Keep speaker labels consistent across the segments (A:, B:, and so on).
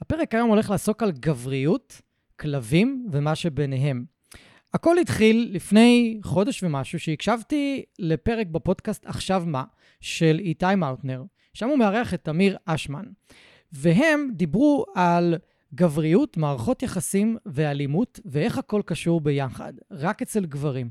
A: הפרק היום הולך לעסוק על גבריות, כלבים ומה שביניהם. הכל התחיל לפני חודש ומשהו, שהקשבתי לפרק בפודקאסט עכשיו מה, של איתי מאוטנר, שם הוא מארח את תמיר אשמן. והם דיברו על גבריות, מערכות יחסים ואלימות, ואיך הכל קשור ביחד, רק אצל גברים.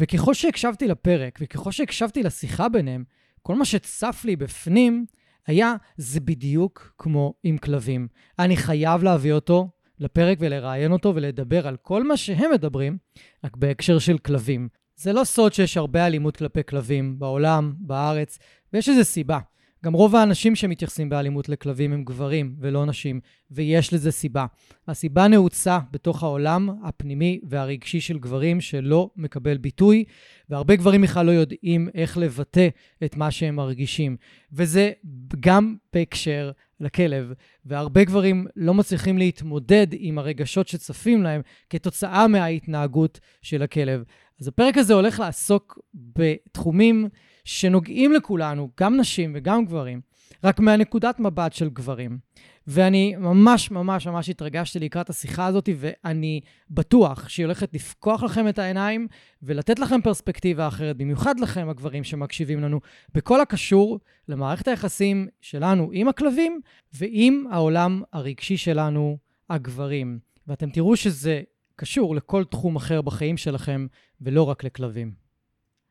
A: וככל שהקשבתי לפרק, וככל שהקשבתי לשיחה ביניהם, כל מה שצף לי בפנים היה, זה בדיוק כמו עם כלבים. אני חייב להביא אותו לפרק ולראיין אותו ולדבר על כל מה שהם מדברים, רק בהקשר של כלבים. זה לא סוד שיש הרבה אלימות כלפי כלבים בעולם, בארץ, ויש לזה סיבה. גם רוב האנשים שמתייחסים באלימות לכלבים הם גברים ולא נשים, ויש לזה סיבה. הסיבה נעוצה בתוך העולם הפנימי והרגשי של גברים שלא מקבל ביטוי, והרבה גברים בכלל לא יודעים איך לבטא את מה שהם מרגישים. וזה גם בהקשר לכלב, והרבה גברים לא מצליחים להתמודד עם הרגשות שצפים להם כתוצאה מההתנהגות של הכלב. אז הפרק הזה הולך לעסוק בתחומים שנוגעים לכולנו, גם נשים וגם גברים, רק מהנקודת מבט של גברים. ואני ממש ממש ממש התרגשתי לקראת השיחה הזאת, ואני בטוח שהיא הולכת לפקוח לכם את העיניים ולתת לכם פרספקטיבה אחרת, במיוחד לכם, הגברים שמקשיבים לנו, בכל הקשור למערכת היחסים שלנו עם הכלבים ועם העולם הרגשי שלנו, הגברים. ואתם תראו שזה קשור לכל תחום אחר בחיים שלכם, ולא רק לכלבים.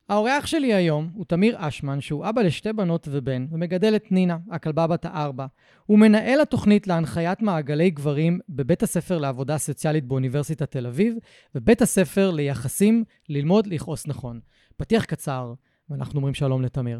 A: האורח שלי היום הוא תמיר אשמן, שהוא אבא לשתי בנות ובן, ומגדל את נינה, הכלבה בת הארבע. הוא מנהל התוכנית להנחיית מעגלי גברים בבית הספר לעבודה סוציאלית באוניברסיטת תל אביב, ובית הספר ליחסים ללמוד לכעוס נכון. פתיח קצר, ואנחנו אומרים שלום לתמיר.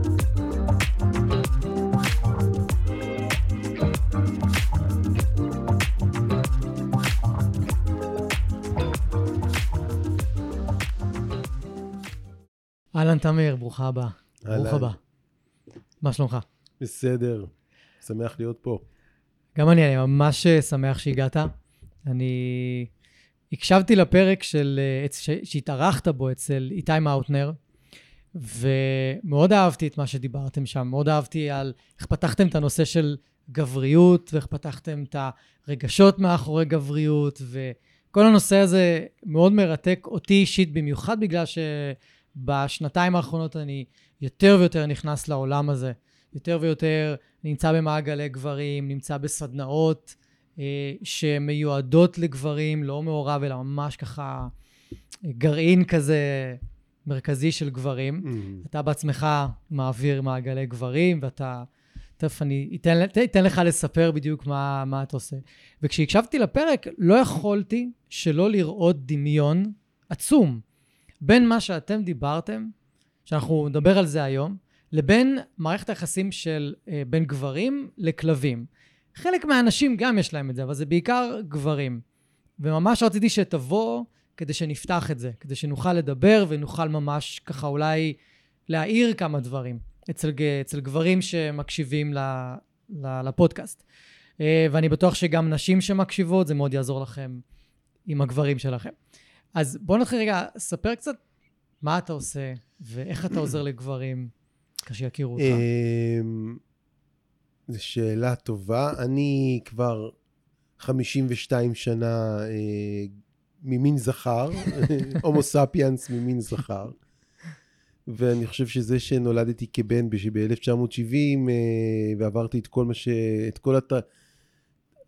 A: אהלן תמיר, ברוכה הבאה. ברוך הבא. מה שלומך?
B: בסדר, שמח להיות פה.
A: גם אני, אני ממש שמח שהגעת. אני הקשבתי לפרק של, שהתארחת בו אצל איתי מאוטנר, ומאוד אהבתי את מה שדיברתם שם. מאוד אהבתי על איך פתחתם את הנושא של גבריות, ואיך פתחתם את הרגשות מאחורי גבריות, וכל הנושא הזה מאוד מרתק אותי אישית, במיוחד בגלל ש... בשנתיים האחרונות אני יותר ויותר נכנס לעולם הזה. יותר ויותר נמצא במעגלי גברים, נמצא בסדנאות אה, שמיועדות לגברים, לא מעורב, אלא ממש ככה גרעין כזה מרכזי של גברים. Mm-hmm. אתה בעצמך מעביר מעגלי גברים, ואתה... תכף אני אתן, אתן לך לספר בדיוק מה, מה אתה עושה. וכשהקשבתי לפרק, לא יכולתי שלא לראות דמיון עצום בין מה שאתם דיברתם, שאנחנו נדבר על זה היום, לבין מערכת היחסים של אה, בין גברים לכלבים. חלק מהאנשים גם יש להם את זה, אבל זה בעיקר גברים. וממש רציתי שתבוא כדי שנפתח את זה, כדי שנוכל לדבר ונוכל ממש ככה אולי להעיר כמה דברים אצל, אצל גברים שמקשיבים ל, ל, לפודקאסט. אה, ואני בטוח שגם נשים שמקשיבות, זה מאוד יעזור לכם עם הגברים שלכם. אז בוא נתחיל רגע, ספר קצת מה אתה עושה ואיך אתה עוזר לגברים כשיכירו אותך. אמ,
B: זו שאלה טובה. אני כבר 52 שנה אה, ממין זכר, הומו ספיאנס ממין זכר. ואני חושב שזה שנולדתי כבן ב-1970 אה, ועברתי את כל מה ש... את כל הת...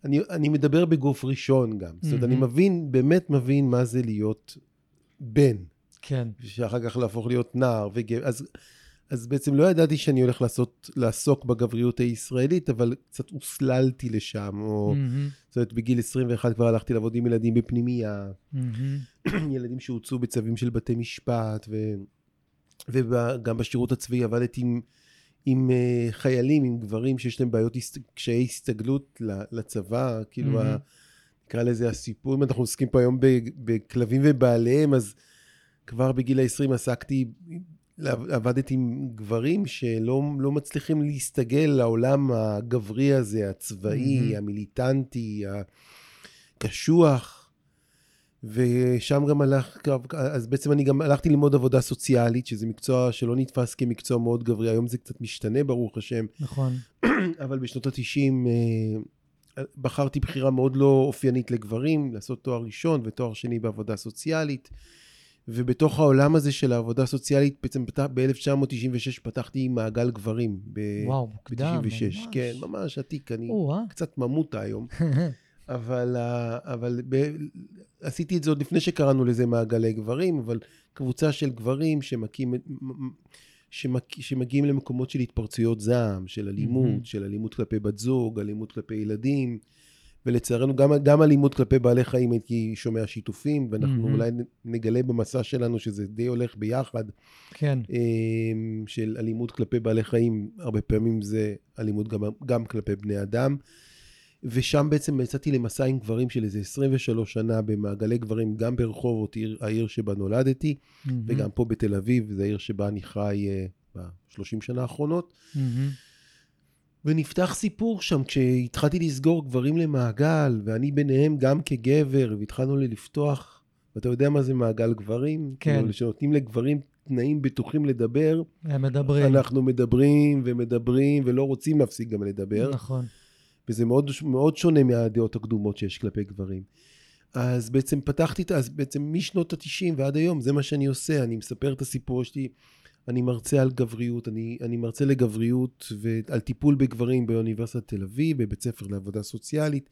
B: אני, אני מדבר בגוף ראשון גם. Mm-hmm. זאת אומרת, אני מבין, באמת מבין מה זה להיות בן.
A: כן.
B: שאחר כך להפוך להיות נער וגבר. אז, אז בעצם לא ידעתי שאני הולך לעשות, לעסוק בגבריות הישראלית, אבל קצת הוסללתי לשם, או...
A: מהמם,
B: זאת אומרת, בגיל 21 כבר הלכתי לעבוד עם ילדים בפנימייה,
A: מהמם.
B: ילדים שהוצאו בצווים של בתי משפט, ו... וגם בשירות הצבאי עבדתי עם, עם uh, חיילים, עם גברים שיש להם בעיות. קשיי הסתגלות לצבא, כאילו. ה... נקרא לזה הסיפור, אם אנחנו עוסקים פה היום בכלבים ובעליהם, אז כבר בגיל ה-20 עסקתי, עבדתי עם גברים שלא לא מצליחים להסתגל לעולם הגברי הזה, הצבאי,
A: מהמם.
B: המיליטנטי, הקשוח. ושם גם הלך, אז בעצם אני גם הלכתי ללמוד עבודה סוציאלית, שזה מקצוע שלא נתפס כמקצוע מאוד גברי, היום זה קצת משתנה ברוך השם,
A: נכון.
B: אבל בשנות ה-90 בחרתי בחירה מאוד לא אופיינית לגברים, לעשות תואר ראשון ותואר שני בעבודה סוציאלית. ובתוך העולם הזה של העבודה הסוציאלית, בעצם פתח, ב-1996 פתחתי מעגל גברים. ב-
A: וואו, מוקדם.
B: ב-96.
A: ממש.
B: כן, ממש עתיק, אני
A: או-אה.
B: קצת ממוטה היום. אבל, אבל ב, עשיתי את זה עוד לפני שקראנו לזה מעגלי גברים, אבל קבוצה של גברים שמקים, שמק, שמגיעים למקומות של התפרצויות זעם, של אלימות,
A: מהמם.
B: של אלימות כלפי בת זוג, אלימות כלפי ילדים, ולצערנו גם, גם אלימות כלפי בעלי חיים הייתי שומע שיתופים, ואנחנו
A: מהמם.
B: אולי נגלה במסע שלנו שזה די הולך ביחד,
A: כן.
B: אמ, של אלימות כלפי בעלי חיים, הרבה פעמים זה אלימות גם, גם כלפי בני אדם. ושם בעצם יצאתי למסע עם גברים של איזה 23 שנה במעגלי גברים, גם ברחובות, עיר, העיר שבה נולדתי,
A: מהמם,
B: וגם פה בתל אביב, זו העיר שבה אני חי ב-30 שנה האחרונות.
A: מהמם.
B: ונפתח סיפור שם, כשהתחלתי לסגור גברים למעגל, ואני ביניהם גם כגבר, והתחלנו לפתוח, ואתה יודע מה זה מעגל גברים?
A: כן.
B: כאילו, שנותנים לגברים תנאים בטוחים לדבר,
A: הם מדברים.
B: אנחנו מדברים ומדברים, ולא רוצים להפסיק גם לדבר.
A: נכון.
B: וזה מאוד, מאוד שונה מהדעות הקדומות שיש כלפי גברים. אז בעצם פתחתי אז בעצם משנות ה-90 ועד היום, זה מה שאני עושה, אני מספר את הסיפור שלי, אני מרצה על גבריות, אני, אני מרצה לגבריות ועל טיפול בגברים באוניברסיטת תל אביב, בבית ספר לעבודה סוציאלית.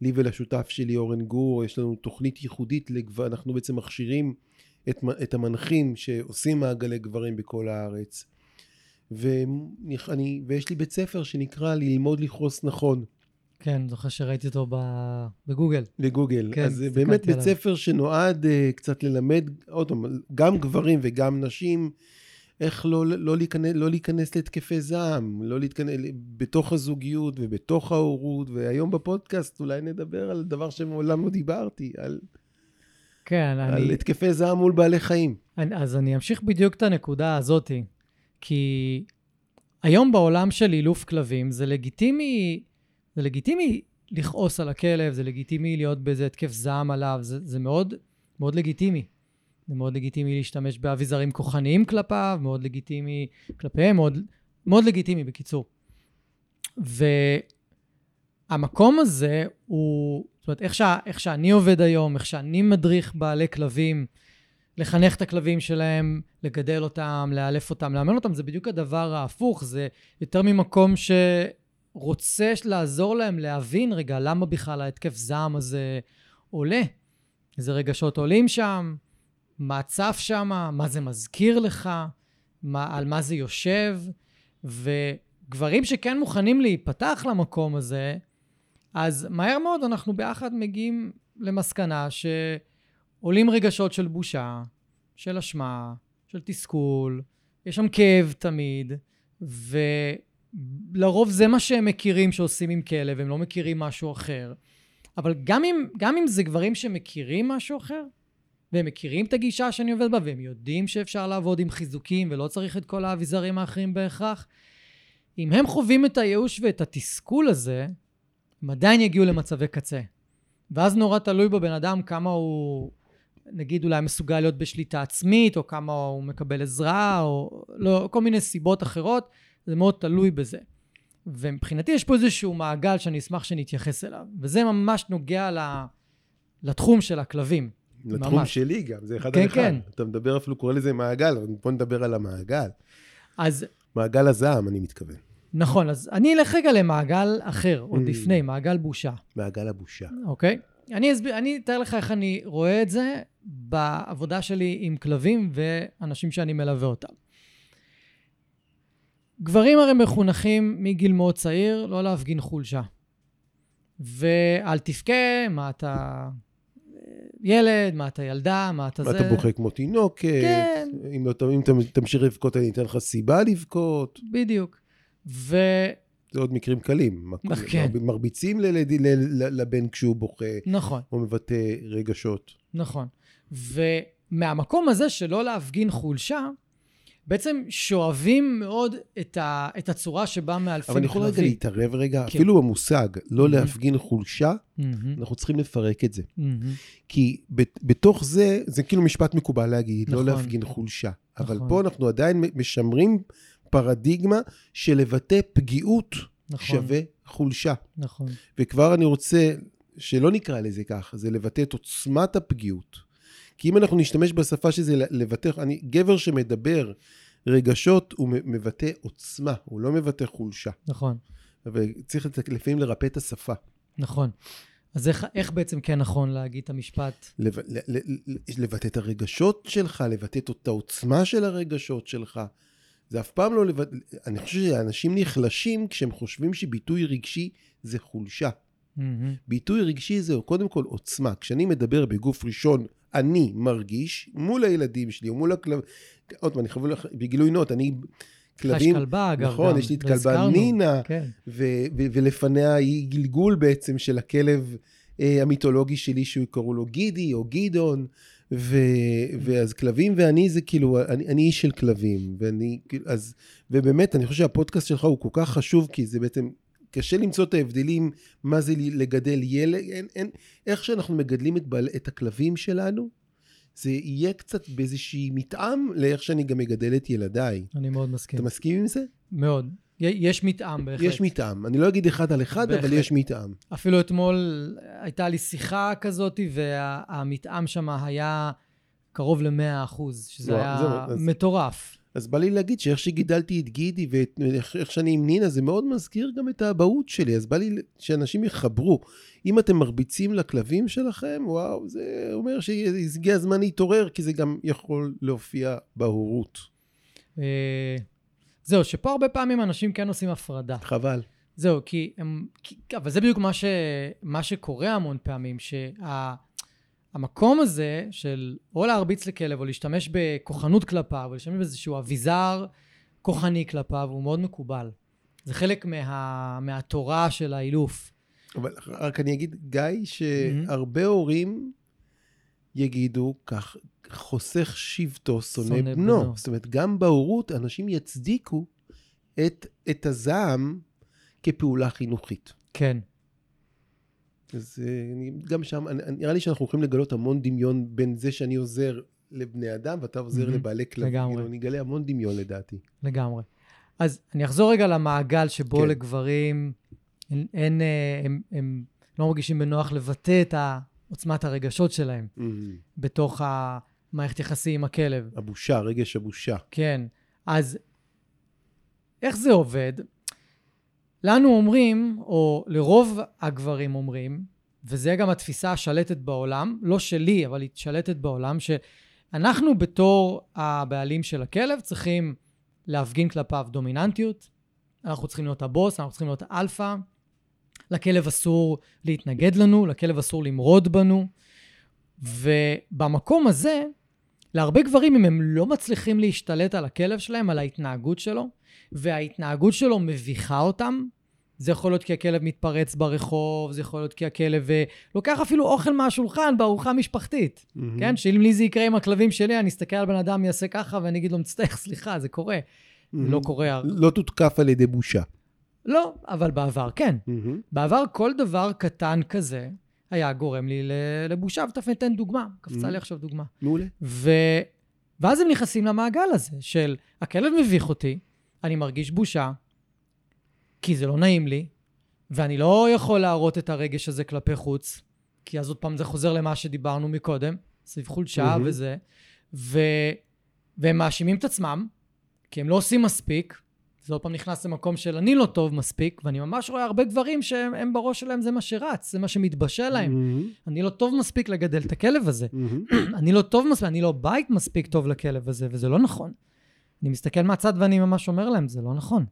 B: לי ולשותף שלי אורן גור, יש לנו תוכנית ייחודית, לגבר, אנחנו בעצם מכשירים את, את המנחים שעושים מעגלי גברים בכל הארץ. ואני, ויש לי בית ספר שנקרא ללמוד לכעוס נכון.
A: כן, זוכר שראיתי אותו ב- בגוגל.
B: בגוגל.
A: כן,
B: אז זה
A: הסתכלתי
B: באמת בית
A: עליו.
B: ספר שנועד uh, קצת ללמד, עוד פעם, גם גברים וגם נשים, איך לא, לא, להיכנס, לא להיכנס להתקפי זעם, לא להתכנס, בתוך הזוגיות ובתוך ההורות, והיום בפודקאסט אולי נדבר על דבר שמעולם לא דיברתי, על,
A: כן,
B: על
A: אני...
B: התקפי זעם מול בעלי חיים.
A: אני, אז אני אמשיך בדיוק את הנקודה הזאתי, כי היום בעולם של אילוף כלבים זה לגיטימי, זה לגיטימי לכעוס על הכלב, זה לגיטימי להיות באיזה התקף זעם עליו, זה, זה מאוד, מאוד לגיטימי. זה מאוד לגיטימי להשתמש באביזרים כוחניים כלפיו, מאוד לגיטימי כלפיהם, מאוד, מאוד לגיטימי בקיצור. והמקום הזה הוא, זאת אומרת, איך, שה, איך שאני עובד היום, איך שאני מדריך בעלי כלבים, לחנך את הכלבים שלהם, לגדל אותם, לאלף אותם, לאמן אותם, זה בדיוק הדבר ההפוך, זה יותר ממקום שרוצה לעזור להם להבין רגע למה בכלל ההתקף זעם הזה עולה. איזה רגשות עולים שם, מה צף שם, מה זה מזכיר לך, מה, על מה זה יושב, וגברים שכן מוכנים להיפתח למקום הזה, אז מהר מאוד אנחנו ביחד מגיעים למסקנה שעולים רגשות של בושה, של אשמה, של תסכול, יש שם כאב תמיד, ולרוב זה מה שהם מכירים שעושים עם כלב, הם לא מכירים משהו אחר. אבל גם אם, גם אם זה גברים שמכירים משהו אחר, והם מכירים את הגישה שאני עובד בה, והם יודעים שאפשר לעבוד עם חיזוקים ולא צריך את כל האביזרים האחרים בהכרח, אם הם חווים את הייאוש ואת התסכול הזה, הם עדיין יגיעו למצבי קצה. ואז נורא תלוי בבן אדם כמה הוא, נגיד אולי מסוגל להיות בשליטה עצמית, או כמה הוא מקבל עזרה, או לא, כל מיני סיבות אחרות, זה מאוד תלוי בזה. ומבחינתי יש פה איזשהו מעגל שאני אשמח שנתייחס אליו, וזה ממש נוגע ל, לתחום של הכלבים.
B: לתחום
A: ממש.
B: שלי גם, זה אחד
A: כן,
B: על אחד.
A: כן.
B: אתה מדבר אפילו, קורא לזה מעגל, אבל בוא נדבר על המעגל.
A: אז
B: מעגל הזעם, אני מתכוון.
A: נכון, אז אני אלך רגע למעגל אחר, עוד
B: Mm.
A: לפני, מעגל בושה,
B: מעגל הבושה.
A: אוקיי? אני אסביר, אני אתאר לך איך אני רואה את זה בעבודה שלי עם כלבים ואנשים שאני מלווה אותם. גברים הרי מחונכים מגיל מאוד צעיר לא להפגין חולשה. ואל תבכה, מה אתה ילד, מה אתה ילדה, מה אתה
B: מה
A: זה.
B: אתה בוכה כמו תינוקת?
A: כן.
B: אם אם אתה תמשיך לבכות, אני אתן לך סיבה לבכות.
A: בדיוק. ו...
B: זה עוד מקרים קלים.
A: כן.
B: מרב- מרביצים לילד- ל- ל- לבן כשהוא בוכה,
A: נכון,
B: או מבטא רגשות.
A: נכון. ומהמקום הזה של לא להפגין חולשה, בעצם שואבים מאוד את, ה... את הצורה שבה מאלפים
B: אבל אני יכול רגע
A: כלבים.
B: להתערב רגע,
A: כן.
B: אפילו במושג לא
A: Mhm.
B: להפגין חולשה,
A: מהמם,
B: אנחנו צריכים לפרק את זה.
A: מהמם.
B: כי בתוך זה, זה כאילו משפט מקובל להגיד, לא
A: נכון.
B: להפגין חולשה. אבל
A: נכון.
B: פה אנחנו עדיין משמרים פרדיגמה של לבטא פגיעות
A: נכון,
B: שווה חולשה.
A: נכון.
B: וכבר אני רוצה שלא נקרא לזה כך, זה לבטא את עוצמת הפגיעות. כי אם אנחנו נשתמש בשפה שזה לבטא, אני, גבר שמדבר רגשות, הוא מבטא עוצמה, הוא לא מבטא חולשה.
A: נכון,
B: אבל צריך לת- לפעמים לרפא את השפה.
A: נכון. אז איך, איך בעצם כן נכון להגיד את המשפט?
B: לב, ל, ל, ל, לבטא את הרגשות שלך, לבטא את העוצמה של הרגשות שלך. זה אף פעם לא לבטא... אני חושב שאנשים נחלשים כשהם חושבים שביטוי רגשי זה חולשה.
A: מהמם,
B: ביטוי רגשי זה קודם כל עוצמה. כשאני מדבר בגוף ראשון, אני מרגיש מול הילדים שלי, או מול הכלב... עוד פעם, אני חייב לך, בגילוי נאות, אני...
A: לך יש
B: כלבים...
A: כלבה, אגב.
B: נכון,
A: גם,
B: יש לי את כלבה
A: והזכרנו.
B: נינה,
A: כן,
B: ו- ו- ולפניה היא גלגול בעצם של הכלב אה, המיתולוגי שלי, שהוא קראו לו גידי או גדעון, ו- ואז כלבים ואני זה כאילו, אני, אני איש של כלבים, ואני, אז, ובאמת, אני חושב שהפודקאסט שלך הוא כל כך חשוב, כי זה בעצם, קשה למצוא את ההבדלים, מה זה לגדל ילד, אין, אין, איך שאנחנו מגדלים את, בעל, את הכלבים שלנו, זה יהיה קצת באיזושהי מתאם לאיך שאני גם מגדל את ילדיי.
A: אני מאוד מסכים.
B: אתה מסכים עם זה?
A: מאוד. יש מתאם בהחלט.
B: יש מתאם. אני לא אגיד אחד על אחד, אבל
A: בהחלט.
B: יש מתאם.
A: אפילו אתמול הייתה לי שיחה כזאת, והמתאם שם היה קרוב ל-100 אחוז, שזה
B: וואו,
A: היה
B: זהו, אז-
A: מטורף.
B: אז בא לי להגיד שאיך שגידלתי את גידי ואיך איך שאני עם נינה, זה מאוד מזכיר גם את האבהות שלי. אז בא לי שאנשים יחברו. אם אתם מרביצים לכלבים שלכם, וואו, זה אומר שהגיע הזמן להתעורר, כי זה גם יכול להופיע בהורות.
A: זהו, שפה הרבה פעמים אנשים כן עושים הפרדה.
B: חבל.
A: זהו, כי הם... כי, אבל זה בדיוק מה, ש, מה שקורה המון פעמים, שהמקום הזה של או להרביץ לכלב, או להשתמש בכוחנות כלפיו, או להשתמש באיזשהו אביזר כוחני כלפיו, הוא מאוד מקובל. זה חלק מה, מהתורה של האילוף.
B: אבל רק אני אגיד, גיא, שהרבה הורים יגידו, כך, חוסך שבטו, שונא בנו.
A: בנו.
B: זאת אומרת, גם בהורות אנשים יצדיקו את, את הזעם כפעולה חינוכית.
A: כן,
B: אז אה, גם שם, נראה לי שאנחנו יכולים לגלות המון דמיון בין זה שאני עוזר לבני אדם ואתה עוזר
A: מהמם,
B: לבעלי כלבים.
A: לגמרי.
B: כאילו, אני אגלה המון דמיון לדעתי.
A: לגמרי. אז אני אחזור רגע למעגל שבו
B: כן.
A: לגברים אין, אין, אה, הם, הם לא מרגישים בנוח לבטא את ה- עוצמת הרגשות שלהם
B: מהמם.
A: בתוך המערכת יחסים עם הכלב.
B: הבושה, רגש הבושה.
A: כן. אז איך זה עובד? לנו אומרים, או לרוב הגברים אומרים, וזה גם התפיסה השלטת בעולם, לא שלי, אבל היא שלטת בעולם, שאנחנו בתור הבעלים של הכלב צריכים להפגין כלפיו דומיננטיות, אנחנו צריכים להיות הבוס, אנחנו צריכים להיות אלפא, לכלב אסור להתנגד לנו, לכלב אסור למרוד בנו, ובמקום הזה, להרבה גברים, אם הם לא מצליחים להשתלט על הכלב שלהם, על ההתנהגות שלו, וההתנהגות שלו מביכה אותם, זה יכול להיות כי הכלב מתפרץ ברחוב, זה יכול להיות כי הכלב אה, לוקח אפילו אוכל מהשולחן בארוחה משפחתית,
B: מהמם.
A: כן? שאם לי זה יקרה עם הכלבים שלי, אני אסתכל על בן אדם, יעשה ככה, ואני אגיד לו, מצטער, סליחה, זה קורה.
B: מהמם.
A: לא קורה.
B: לא תותקף על ידי בושה.
A: לא, אבל בעבר כן.
B: מהמם.
A: בעבר כל דבר קטן כזה היה גורם לי לבושה, ותכף ניתן דוגמה. קפצה לי
B: Mm.
A: עכשיו דוגמה.
B: מעולה.
A: ו... ואז הם נכנסים למעגל הזה של הכלב מביך אותי, אני מרגיש בושה, כי זה לא נעים לי, ואני לא יכול להראות את הרגש הזה כלפי חוץ, כי אז עוד פעם זה חוזר למה שדיברנו מקודם, סביב חולשה
B: מהמם.
A: וזה, ו... והם מאשימים את עצמם, כי הם לא עושים מספיק, זה עוד פעם נכנס למקום של אני לא טוב מספיק, ואני ממש רואה הרבה גברים שהם הם בראש שלהם זה מה שרץ, זה מה שמתבשל להם.
B: מהמם,
A: אני לא טוב מספיק לגדל את הכלב הזה.
B: מהמם.
A: אני לא טוב מספיק, אני לא בית מספיק טוב לכלב הזה, וזה לא נכון. אני מסתכל מהצד ואני ממש אומר להם, זה לא נכון.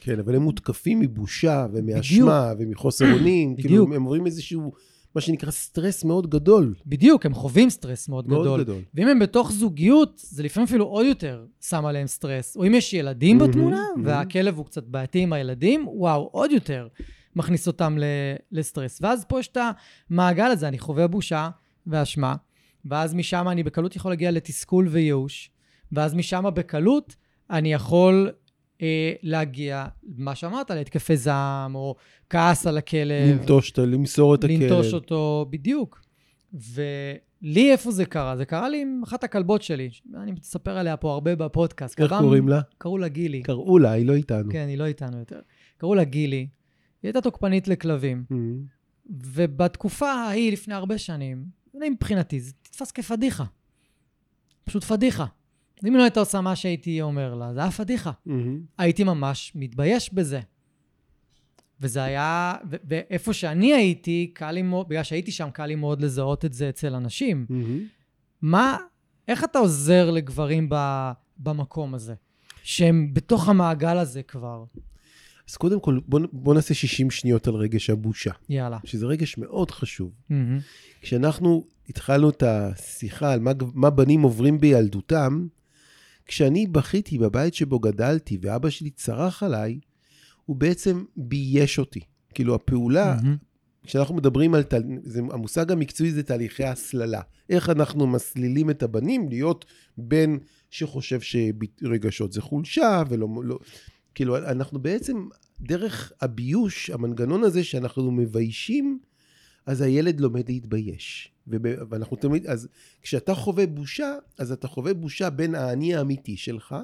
B: כן, אבל הם מותקפים מבושה ומאשמה ומחוסר אונים. כאילו,
A: בדיוק.
B: הם עוברים איזשהו, מה שנקרא סטרס מאוד גדול.
A: בדיוק, הם חווים סטרס מאוד
B: מאוד
A: גדול.
B: גדול.
A: ואם הם בתוך זוגיות, זה לפעמים אפילו עוד יותר שם עליהם סטרס. או אם יש ילדים
B: מהמם,
A: בתמונה,
B: מהמם.
A: והכלב הוא קצת בעייתי עם הילדים, וואו, עוד יותר מכניס אותם ל- לסטרס. ואז פה יש את המעגל הזה, אני חווה בושה ואשמה, ואז משם אני בקלות יכול להגיע לתסכול וייאוש, ואז משם בקלות אני יכול אה, להגיע, מה שאמרת, להתקפי זעם, או כעס על הכלב.
B: לנטוש, את ה- למסור את הכלב.
A: לנטוש אותו, בדיוק. ולי איפה זה קרה? זה קרה לי עם אחת הכלבות שלי, אני מספר עליה פה הרבה בפודקאסט.
B: איך
A: קרם-
B: קוראים לה?
A: קראו לה גילי.
B: קראו לה, היא לא איתנו.
A: כן, היא לא איתנו יותר. קראו לה גילי. היא הייתה תוקפנית לכלבים,
B: מהמם.
A: ובתקופה ההיא, לפני הרבה שנים, מבחינתי, זה נתפס כפדיחה. פשוט פדיחה. אם לא הייתה עושה מה שהייתי אומר לה, זה היה פדיחה.
B: מהמם.
A: הייתי ממש מתבייש בזה. וזה היה, ו- ואיפה שאני הייתי, קל לי מאוד, בגלל שהייתי שם, קל לי מאוד לזהות את זה אצל אנשים.
B: מהמם.
A: מה, איך אתה עוזר לגברים ב, במקום הזה? שהם בתוך המעגל הזה כבר.
B: אז קודם כל, בוא, בוא נעשה 60 שניות על רגש הבושה,
A: יאללה.
B: שזה רגש מאוד חשוב.
A: מהמם.
B: כשאנחנו התחלנו את השיחה על מה, מה בנים עוברים בילדותם, כשאני בכיתי בבית שבו גדלתי ואבא שלי צרח עליי, הוא בעצם בייש אותי. כאילו הפעולה,
A: מהמם.
B: כשאנחנו מדברים על, תל... זה, המושג המקצועי זה תהליכי הסללה. איך אנחנו מסלילים את הבנים להיות בן שחושב שרגשות זה חולשה ולא... לא... כאילו, אנחנו בעצם, דרך הביוש, המנגנון הזה שאנחנו מביישים, אז הילד לומד להתבייש. ואנחנו תמיד, אז כשאתה חווה בושה, אז אתה חווה בושה בין האני האמיתי שלך,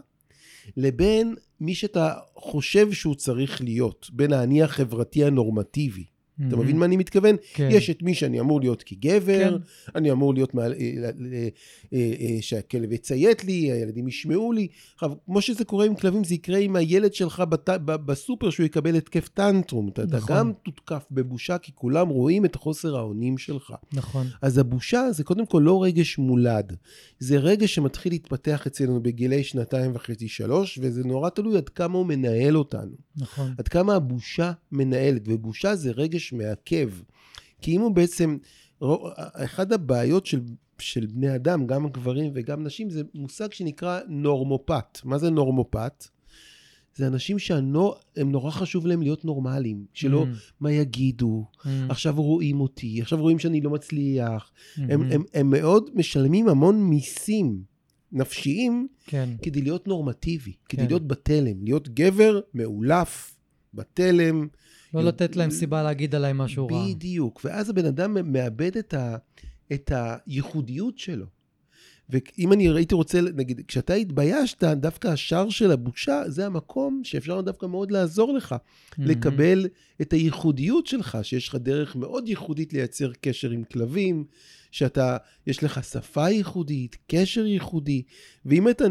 B: לבין מי שאתה חושב שהוא צריך להיות, בין האני החברתי הנורמטיבי. אתה
A: מהמם.
B: מבין מה אני מתכוון?
A: כן.
B: יש את מי שאני אמור להיות כגבר,
A: כן.
B: אני אמור להיות, מעל, אה, אה, אה, שהכלב יציית לי, הילדים ישמעו לי. עכשיו, כמו שזה קורה עם כלבים, זה יקרה עם הילד שלך בת, בסופר, שהוא יקבל התקף טנטרום. אתה, אתה
A: נכון.
B: גם תותקף בבושה, כי כולם רואים את חוסר האונים שלך.
A: נכון.
B: אז הבושה זה קודם כל לא רגש מולד, זה רגש שמתחיל להתפתח אצלנו בגילי שנתיים וחצי, שלוש, וזה נורא תלוי עד כמה הוא מנהל אותנו.
A: נכון.
B: עד כמה הבושה מנהלת, ובושה זה רגש מעכב. כי אם הוא בעצם, אחת הבעיות של, של בני אדם, גם גברים וגם נשים, זה מושג שנקרא נורמופת. מה זה נורמופת? זה אנשים שהם נורא חשוב להם להיות נורמליים, שלא
A: מהמם.
B: מה יגידו,
A: מהמם.
B: עכשיו רואים אותי, עכשיו רואים שאני לא מצליח. הם,
A: מהמם.
B: הם, הם מאוד משלמים המון מיסים נפשיים
A: כן.
B: כדי להיות נורמטיבי, כדי
A: כן.
B: להיות בתלם, להיות גבר מאולף, בתלם.
A: לא לתת להם סיבה להגיד עליי משהו רע.
B: בדיוק. ואז הבן אדם מאבד את, ה, את הייחודיות שלו. ואם אני הייתי רוצה, נגיד, כשאתה התביישת, דווקא השער של הבושה, זה המקום שאפשר דווקא מאוד לעזור לך,
A: מהמם.
B: לקבל את הייחודיות שלך, שיש לך דרך מאוד ייחודית לייצר קשר עם כלבים, שאתה, יש לך שפה ייחודית, קשר ייחודי, ואם אתה,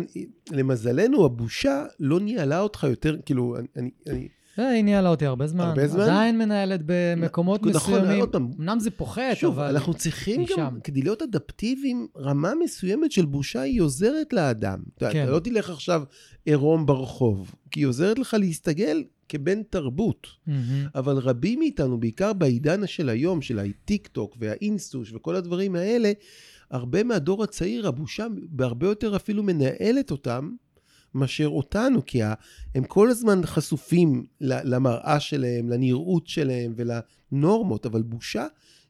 B: למזלנו, הבושה לא ניהלה אותך יותר, כאילו, אני, אני, אני
A: אה, היא ניהלה אותי הרבה זמן.
B: הרבה זמן?
A: עדיין מנהלת במקומות
B: נכון,
A: מסוימים.
B: עוד פעם.
A: אמנם זה פוחת,
B: שוב,
A: אבל...
B: אנחנו צריכים גם,
A: שם.
B: כדי להיות אדפטיביים, רמה מסוימת של בושה היא עוזרת לאדם.
A: כן.
B: אתה לא תלך עכשיו עירום ברחוב, כי היא עוזרת לך להסתגל כבן תרבות.
A: מהמם.
B: אבל רבים מאיתנו, בעיקר בעידן של היום, של הטיק טוק והאינסטוש וכל הדברים האלה, הרבה מהדור הצעיר, הבושה בהרבה יותר אפילו מנהלת אותם מאשר אותנו, כי הם כל הזמן חשופים למראה שלהם, לנראות שלהם ולנורמות, אבל בושה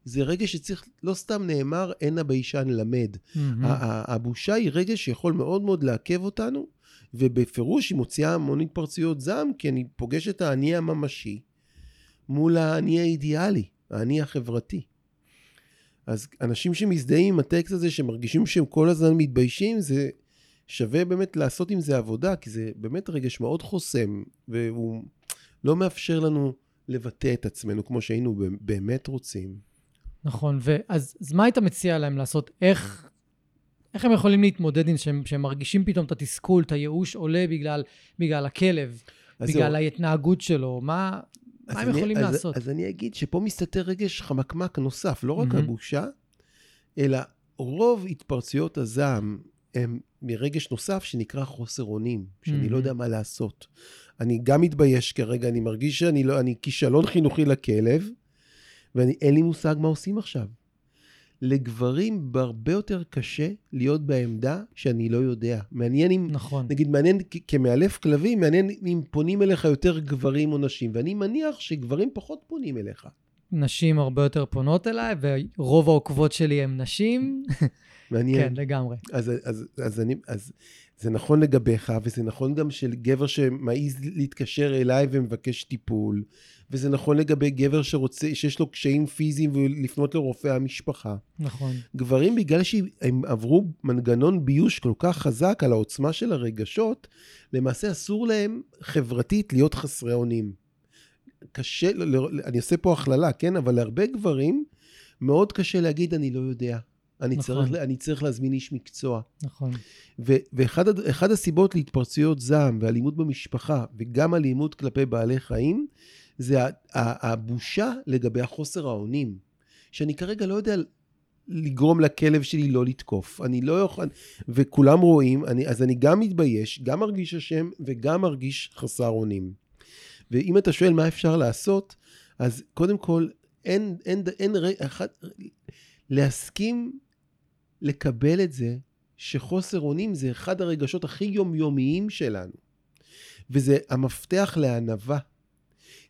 B: זה רגע שצריך, לא סתם נאמר, אין הביישן למד. ה- הבושה היא רגע שיכול מאוד מאוד לעכב אותנו, ובפירוש היא מוציאה המון התפרצויות זעם, כי אני פוגש את האני הממשי מול האני האידיאלי, האני החברתי. אז אנשים שמזדהים עם הטקסט הזה, שמרגישים שהם כל הזמן מתביישים, זה שווה באמת לעשות עם זה עבודה, כי זה באמת רגש מאוד חוסם, והוא לא מאפשר לנו לבטא את עצמנו כמו שהיינו באמת רוצים.
A: נכון, ואז אז מה היית מציע להם לעשות? איך, איך הם יכולים להתמודד עם שהם, שהם מרגישים פתאום את התסכול, את הייאוש עולה בגלל, בגלל הכלב? בגלל
B: זהו.
A: ההתנהגות שלו? מה, מה הם
B: אני-
A: יכולים
B: אז-
A: לעשות?
B: אז אני אגיד שפה מסתתר רגש חמקמק נוסף, לא רק
A: מהמם.
B: הבושה, אלא רוב התפרצויות הזעם הם מרגש נוסף שנקרא חוסר אונים, שאני
A: מהמם.
B: לא יודע מה לעשות. אני גם מתבייש כרגע, אני מרגיש שאני לא, אני כישלון חינוכי לכלב, ואין לי מושג מה עושים עכשיו. לגברים בהרבה יותר קשה להיות בעמדה שאני לא יודע. מעניין אם
A: נכון.
B: נגיד, מעניין, כ- כמאלף כלבים, מעניין אם פונים אליך יותר גברים או נשים, ואני מניח שגברים פחות פונים אליך.
A: נשים הרבה יותר פונות אליי, ורוב העוקבות שלי הן נשים.
B: מעניין.
A: כן, לגמרי.
B: אז, אז, אז, אני, אז זה נכון לגביך, וזה נכון גם של גבר שמעז להתקשר אליי ומבקש טיפול, וזה נכון לגבי גבר שרוצה, שיש לו קשיים פיזיים ולפנות לרופא המשפחה.
A: נכון.
B: גברים, בגלל שהם עברו מנגנון ביוש כל כך חזק על העוצמה של הרגשות, למעשה אסור להם חברתית להיות חסרי אונים. קשה, אני עושה פה הכללה, כן? אבל להרבה גברים מאוד קשה להגיד, אני לא יודע. אני,
A: נכון.
B: צריך, אני צריך להזמין איש מקצוע.
A: נכון.
B: ו- ואחד הסיבות להתפרצויות זעם ואלימות במשפחה, וגם אלימות כלפי בעלי חיים, זה הבושה לגבי החוסר האונים. שאני כרגע לא יודע לגרום לכלב שלי לא לתקוף. אני לא יכול... וכולם רואים, אני, אז אני גם מתבייש, גם מרגיש אשם וגם מרגיש חסר אונים. ואם אתה שואל מה אפשר לעשות, אז קודם כל, אין, אין, אין, אין אחד, להסכים לקבל את זה שחוסר אונים זה אחד הרגשות הכי יומיומיים שלנו. וזה המפתח לענווה.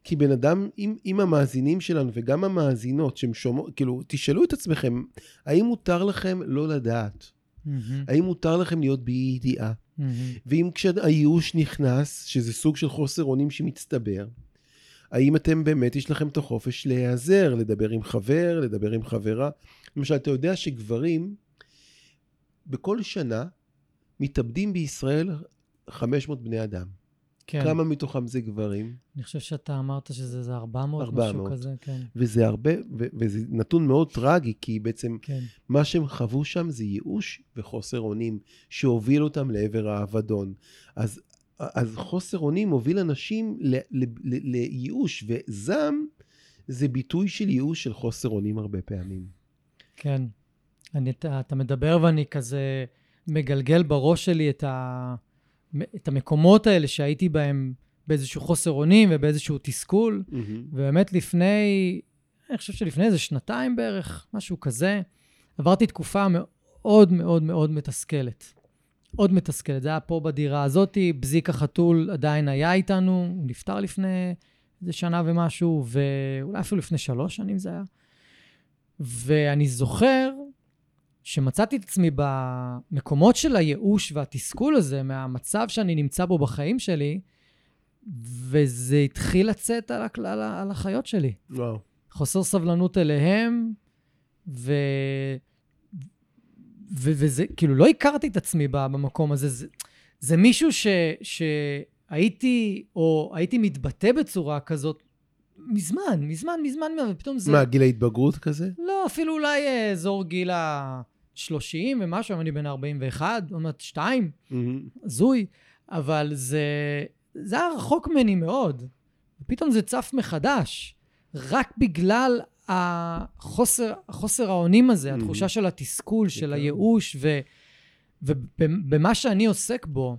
B: כי בן אדם, אם, אם המאזינים שלנו וגם המאזינות שהם שומעות, כאילו, תשאלו את עצמכם, האם מותר לכם לא לדעת?
A: מהמם,
B: האם מותר לכם להיות באי ידיעה?
A: מהמם.
B: ואם כשהייאוש נכנס, שזה סוג של חוסר אונים שמצטבר, האם אתם באמת, יש לכם את החופש להיעזר, לדבר עם חבר, לדבר עם חברה? למשל, אתה יודע שגברים, בכל שנה, מתאבדים בישראל 500 בני אדם.
A: כן.
B: כמה מתוכם זה גברים?
A: אני חושב שאתה אמרת שזה איזה 400,
B: 400.
A: משהו כזה, כן.
B: וזה הרבה, ו- וזה נתון מאוד טרגי, כי בעצם
A: כן.
B: מה שהם חוו שם זה ייאוש וחוסר אונים, שהוביל אותם לעבר האבדון. אז, אז חוסר אונים מוביל אנשים ל, ל, ל, לייאוש, וזעם זה ביטוי של ייאוש של חוסר אונים הרבה פעמים.
A: כן. אני, אתה, אתה מדבר ואני כזה מגלגל בראש שלי את, ה, את המקומות האלה שהייתי בהם באיזשהו חוסר אונים ובאיזשהו תסכול. ובאמת לפני, אני חושב שלפני איזה שנתיים בערך, משהו כזה, עברתי תקופה מאוד מאוד מאוד מתסכלת. מאוד מתסכלת. זה היה פה בדירה הזאתי, בזיק החתול עדיין היה איתנו, הוא נפטר לפני איזה שנה ומשהו, ואולי אפילו לפני שלוש שנים זה היה. ואני זוכר שמצאתי את עצמי במקומות של הייאוש והתסכול הזה, מהמצב שאני נמצא בו בחיים שלי, וזה התחיל לצאת על, על, ה- על החיות שלי.
B: וואו.
A: חוסר סבלנות אליהם, ו... ו... וזה, כאילו, לא הכרתי את עצמי במקום הזה. זה, זה מישהו ש... שהייתי, או הייתי מתבטא בצורה כזאת מזמן, מזמן, מזמן, ופתאום זה...
B: מה, גיל ההתבגרות כזה?
A: לא, אפילו אולי אה, אזור גיל ה-30 ומשהו, היום אני בן 41, עוד מעט 2, הזוי, אבל זה, זה היה רחוק ממני מאוד. ופתאום זה צף מחדש, רק בגלל החוסר, החוסר האונים הזה,
B: Mhm.
A: התחושה של התסכול, של. הייאוש, ו, ובמה שאני עוסק בו,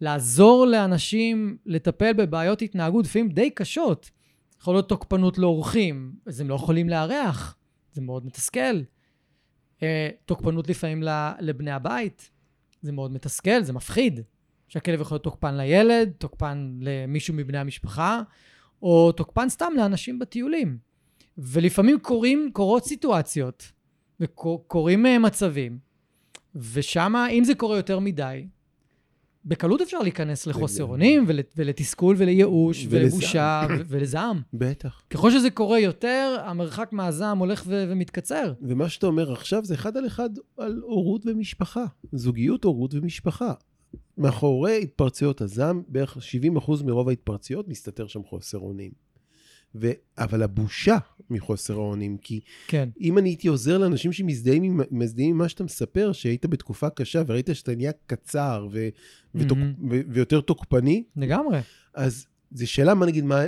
A: לעזור לאנשים לטפל בבעיות התנהגות, לפעמים די קשות. יכול להיות תוקפנות לאורחים, אז הם לא יכולים לארח, זה מאוד מתסכל. אה, תוקפנות לפעמים לבני הבית, זה מאוד מתסכל, זה מפחיד. שהכלב יכול להיות תוקפן לילד, תוקפן למישהו מבני המשפחה, או תוקפן סתם לאנשים בטיולים. ולפעמים קורים, קורות סיטואציות, וקורים אה, מצבים, ושם, אם זה קורה יותר מדי, בקלות אפשר להיכנס לחוסר. אונים, ול, ולתסכול, ולייאוש. ולבושה, ולזעם.
B: בטח.
A: ככל שזה קורה יותר, המרחק מהזעם הולך ו- ומתקצר.
B: ומה שאתה אומר עכשיו זה אחד על אחד על הורות ומשפחה. זוגיות, הורות ומשפחה. מאחורי התפרצויות הזעם, בערך 70% מרוב ההתפרצויות מסתתר שם חוסר אונים. ו... אבל הבושה מחוסר האונים, כי
A: כן,
B: אם אני הייתי עוזר לאנשים שמזדהים עם, עם מה שאתה מספר, שהיית בתקופה קשה וראית שאתה נהיה קצר ו... ותוק...
A: מהמם.
B: ו... ויותר תוקפני,
A: לגמרי.
B: אז זו שאלה, מה נגיד, מה,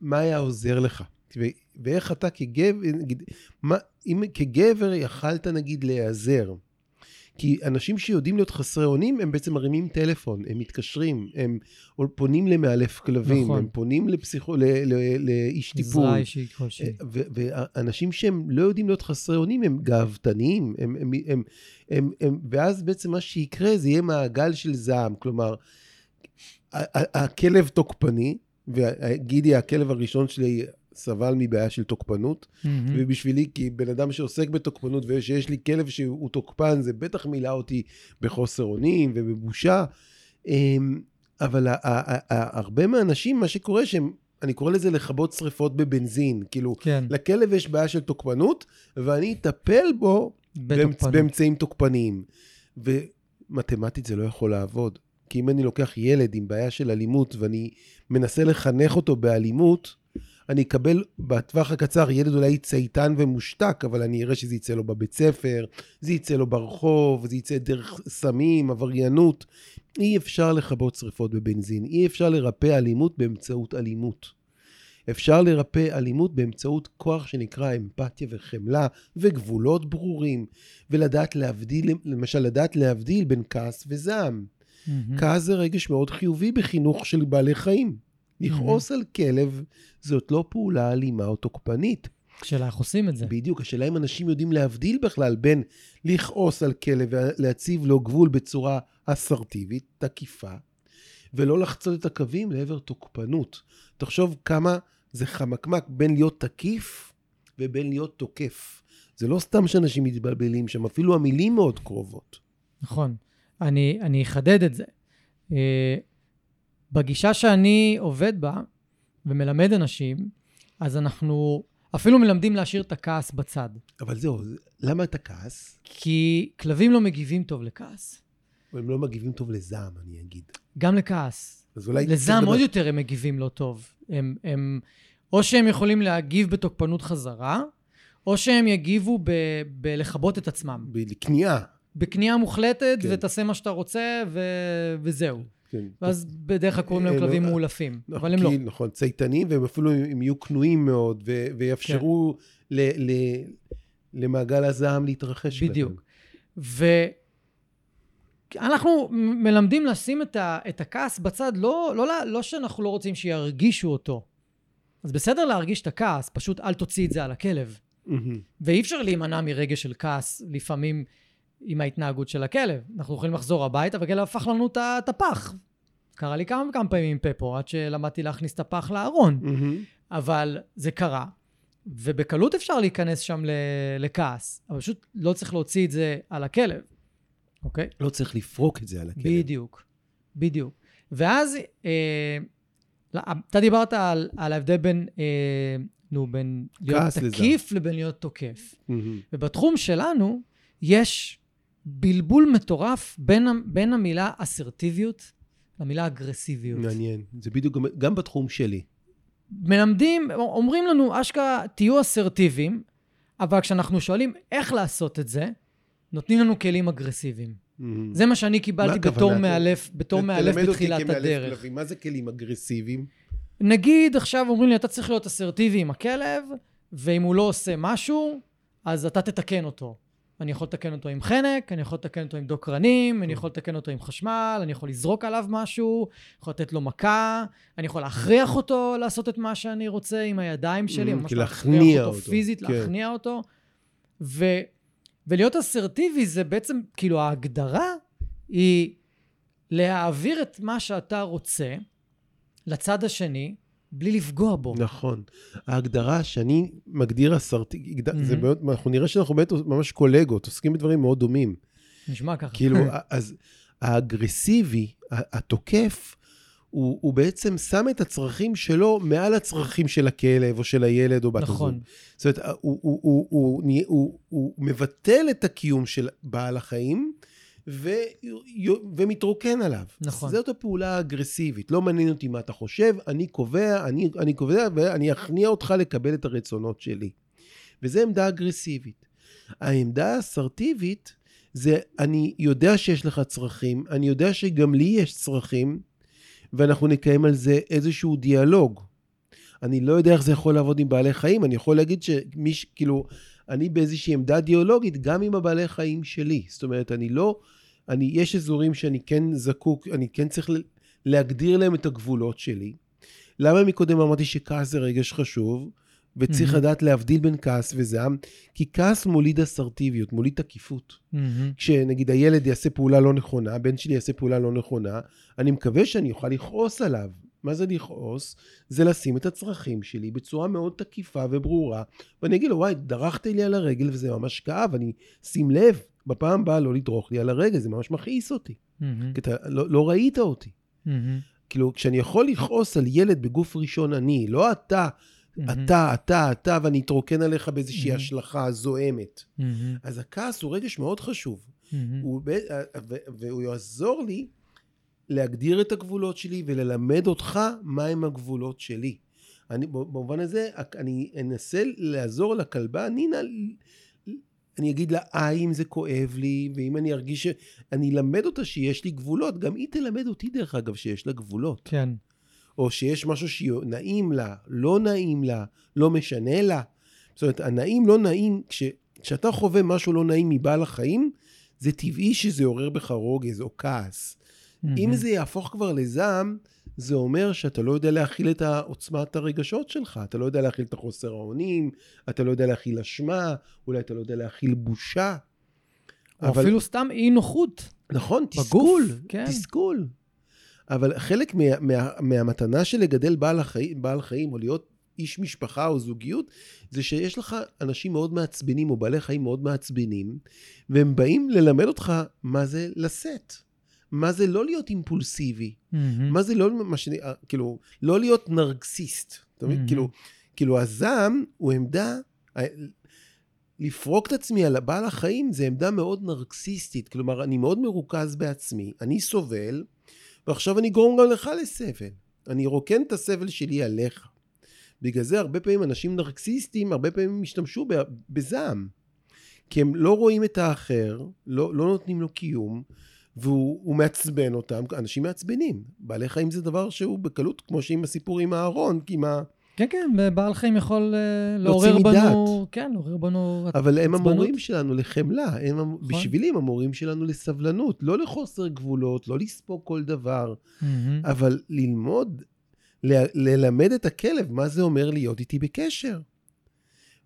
B: מה היה עוזר לך? ו- ואיך אתה כגבר, נגיד, מה, אם כגבר יכלת נגיד להיעזר? כי אנשים שיודעים להיות חסרי אונים, הם בעצם מרימים טלפון, הם מתקשרים, הם פונים למאלף כלבים,
A: נכון.
B: הם פונים לפסיכו, ל, ל, לאיש טיפול.
A: עזרה אישית כלשהי.
B: ו- ואנשים שהם לא יודעים להיות חסרי אונים, הם גאוותניים, הם, הם, הם, הם, הם, ואז בעצם מה שיקרה זה יהיה מעגל של זעם. כלומר, הכלב תוקפני, וגידי, הכלב הראשון שלי, סבל מבעיה של תוקפנות,
A: מהמם.
B: ובשבילי, כי בן אדם שעוסק בתוקפנות ושיש לי כלב שהוא תוקפן, זה בטח מילא אותי בחוסר אונים ובבושה. אמ, אבל הרבה מהאנשים, מה שקורה שהם, אני קורא לזה לכבות שריפות בבנזין. כאילו,
A: כן,
B: לכלב יש בעיה של תוקפנות, ואני אטפל בו באמצ-. באמצעים תוקפניים. ומתמטית זה לא יכול לעבוד. כי אם אני לוקח ילד עם בעיה של אלימות ואני מנסה לחנך אותו באלימות, אני אקבל בטווח הקצר ילד אולי צייתן ומושתק, אבל אני אראה שזה יצא לו בבית ספר, זה יצא לו ברחוב, זה יצא דרך סמים, עבריינות. אי אפשר לכבות שריפות בבנזין, אי אפשר לרפא אלימות באמצעות אלימות. אפשר לרפא אלימות באמצעות כוח שנקרא אמפתיה וחמלה וגבולות ברורים, ולדעת להבדיל, למשל לדעת להבדיל בין כעס וזעם.
A: מהמם.
B: כעס זה רגש מאוד חיובי בחינוך של בעלי חיים. לכעוס על כלב זאת לא פעולה אלימה או תוקפנית.
A: השאלה איך עושים את זה.
B: בדיוק, השאלה אם אנשים יודעים להבדיל בכלל בין לכעוס על כלב ולהציב לו גבול בצורה אסרטיבית, תקיפה, ולא לחצות את הקווים לעבר תוקפנות. תחשוב כמה זה חמקמק בין להיות תקיף ובין להיות תוקף. זה לא סתם שאנשים מתבלבלים שם, אפילו המילים מאוד קרובות.
A: נכון. אני, אני אחדד את זה. בגישה שאני עובד בה ומלמד אנשים, אז אנחנו אפילו מלמדים להשאיר את הכעס בצד.
B: אבל זהו, זה- למה אתה כעס?
A: כי כלבים לא מגיבים טוב לכעס.
B: הם לא מגיבים טוב לזעם, אני אגיד.
A: גם לכעס.
B: אז אולי...
A: לזעם עוד
B: לדבר-
A: יותר הם מגיבים לא טוב. הם, הם, או שהם יכולים להגיב בתוקפנות חזרה, או שהם יגיבו ב, בלכבות את עצמם.
B: בכניעה.
A: בכניעה מוחלטת,
B: כן.
A: ותעשה מה שאתה רוצה, ו... וזהו.
B: כן.
A: ואז בדרך כלל קוראים להם
B: אה,
A: כלבים
B: לא,
A: מאולפים,
B: נכון,
A: אבל הם לא.
B: כי- נכון, צייתנים, והם אפילו הם יהיו כנועים מאוד, ו- ויאפשרו
A: כן.
B: ל- ל- למעגל הזעם להתרחש.
A: בדיוק. ואנחנו מלמדים לשים את, ה... את הכעס בצד, לא, לא, לא, לא שאנחנו לא רוצים שירגישו אותו. אז בסדר להרגיש את הכעס, פשוט אל תוציא את זה על הכלב.
B: מהמם.
A: ואי אפשר להימנע מרגש של כעס לפעמים עם ההתנהגות של הכלב. אנחנו יכולים לחזור הביתה והכלב הפך לנו את הפח. קרה לי כמה וכמה פעמים עם פפו, עד שלמדתי להכניס את הפח לארון.
B: מהמם.
A: אבל זה קרה, ובקלות אפשר להיכנס שם לכעס, אבל פשוט לא צריך להוציא את זה על הכלב, אוקיי?
B: לא צריך לפרוק את זה על הכלב.
A: בדיוק, בדיוק. ואז, אה, לא, אתה דיברת על, על ההבדל בין, אה, נו, בין להיות. תקיף לבין להיות תוקף.
B: מהמם.
A: ובתחום שלנו יש בלבול מטורף בין, בין המילה אסרטיביות למילה אגרסיביות.
B: מעניין. זה בדיוק גם- גם בתחום שלי.
A: מלמדים, אומרים לנו, אשכרה, תהיו אסרטיביים, אבל כשאנחנו שואלים איך לעשות את זה, נותנים לנו כלים אגרסיביים.
B: מהמם.
A: זה מה שאני קיבלתי
B: הכוונה?
A: בתור מאלף, בתור
B: ת-
A: מאלף
B: תלמד אותי
A: בתחילת
B: כמאלף
A: הדרך.
B: כלבים. מה זה כלים אגרסיביים?
A: נגיד עכשיו אומרים לי, אתה צריך להיות אסרטיבי עם הכלב, ואם הוא לא עושה משהו, אז אתה תתקן אותו. אני יכול לתקן אותו עם חנק, אני יכול לתקן אותו עם דוקרנים, אני יכול לתקן אותו עם חשמל, אני יכול לזרוק עליו משהו, יכול לתת לו מכה, אני יכול להכריח אותו לעשות את מה שאני רוצה עם הידיים שלי,
B: Mm,
A: ממש להכריח
B: להכניע
A: אותו
B: אותו,
A: פיזית,
B: כן.
A: להכניע אותו. ו, ולהיות אסרטיבי זה בעצם, כאילו ההגדרה היא להעביר את מה שאתה רוצה לצד השני, בלי לפגוע בו.
B: נכון. ההגדרה שאני מגדיר אסרטי,
A: מהמם.
B: זה מאוד, אנחנו נראה שאנחנו באמת ממש קולגות, עוסקים בדברים מאוד דומים.
A: נשמע ככה.
B: כאילו, אז האגרסיבי, התוקף, הוא, הוא בעצם שם את הצרכים שלו מעל הצרכים של הכלב או של הילד או בת הזוג.
A: נכון.
B: זאת אומרת, הוא, הוא, הוא, הוא, הוא, הוא, הוא מבטל את הקיום של בעל החיים ו, ומתרוקן עליו.
A: נכון.
B: זאת הפעולה האגרסיבית. לא מעניין אותי מה אתה חושב, אני קובע, אני, אני קובע ואני אכניע אותך לקבל את הרצונות שלי. וזו עמדה אגרסיבית. העמדה האסרטיבית זה, אני יודע שיש לך צרכים, אני יודע שגם לי יש צרכים, ואנחנו נקיים על זה איזשהו דיאלוג. אני לא יודע איך זה יכול לעבוד עם בעלי חיים, אני יכול להגיד שמי ש... כאילו, אני באיזושהי עמדה דיאלוגית גם עם הבעלי חיים שלי. זאת אומרת, אני לא... אני, יש אזורים שאני כן זקוק, אני כן צריך להגדיר להם את הגבולות שלי. למה מקודם אמרתי שכעס זה רגש חשוב, וצריך mm-hmm. לדעת להבדיל בין כעס וזעם? כי כעס מוליד אסרטיביות, מוליד תקיפות. Mm-hmm. כשנגיד הילד יעשה פעולה לא נכונה, הבן שלי יעשה פעולה לא נכונה, אני מקווה שאני אוכל לכעוס עליו. מה זה לכעוס? זה לשים את הצרכים שלי בצורה מאוד תקיפה וברורה, ואני אגיד לו, וואי, דרכת לי על הרגל וזה ממש כאב, אני, שים לב, בפעם הבאה לא לדרוך לי על הרגל, זה ממש מכעיס אותי. Mm-hmm. כי אתה לא, לא ראית אותי. Mm-hmm. כאילו, כשאני יכול לכעוס על ילד בגוף ראשון אני, לא אתה, mm-hmm. אתה, אתה, אתה, ואני אתרוקן עליך באיזושהי mm-hmm. השלכה זועמת. Mm-hmm. אז הכעס הוא רגש מאוד חשוב. Mm-hmm. הוא, והוא יעזור לי להגדיר את הגבולות שלי וללמד אותך מהם הגבולות שלי. אני, במובן הזה, אני אנסה לעזור לכלבה נינה, אני אגיד לה, אה, אם זה כואב לי, ואם אני ארגיש ש... אני אלמד אותה שיש לי גבולות, גם היא תלמד אותי, דרך אגב, שיש לה גבולות.
A: כן.
B: או שיש משהו שנעים לה, לא נעים לה, לא משנה לה. זאת אומרת, הנעים, לא נעים, כש, כשאתה חווה משהו לא נעים מבעל החיים, זה טבעי שזה יעורר בך רוגז או כעס. Mm-hmm. אם זה יהפוך כבר לזעם, זה אומר שאתה לא יודע להכיל את עוצמת הרגשות שלך. אתה לא יודע להכיל את החוסר האונים, אתה לא יודע להכיל אשמה, אולי אתה לא יודע להכיל בושה.
A: או אבל... אפילו סתם אי נוחות.
B: נכון, תסכול, כן. תסכול. אבל חלק מה, מה, מהמתנה של לגדל בעל, החיים, בעל חיים, או להיות איש משפחה או זוגיות, זה שיש לך אנשים מאוד מעצבנים, או בעלי חיים מאוד מעצבנים, והם באים ללמד אותך מה זה לשאת. מה זה לא להיות אימפולסיבי, mm-hmm. מה זה לא, מה שאני, אה, כאילו, לא להיות נרקסיסט. אתה מבין? Mm-hmm. כאילו, כאילו, הזעם הוא עמדה, אה, לפרוק את עצמי על בעל החיים זה עמדה מאוד נרקסיסטית. כלומר, אני מאוד מרוכז בעצמי, אני סובל, ועכשיו אני גורם גם לך לסבל. אני רוקן את הסבל שלי עליך. בגלל זה הרבה פעמים אנשים נרקסיסטים, הרבה פעמים השתמשו בזעם. כי הם לא רואים את האחר, לא, לא נותנים לו קיום, והוא מעצבן אותם, אנשים מעצבנים. בעלי חיים זה דבר שהוא בקלות, כמו שעם הסיפור עם הארון, עם ה...
A: כן, כן, בעל חיים יכול uh, לעורר בנו... כן, לעורר בנו
B: אבל הם המורים שלנו לחמלה, הם נכון. בשבילי הם המורים שלנו לסבלנות, לא לחוסר גבולות, לא לספוג כל דבר, mm-hmm. אבל ללמוד, ל- ללמד את הכלב מה זה אומר להיות איתי בקשר.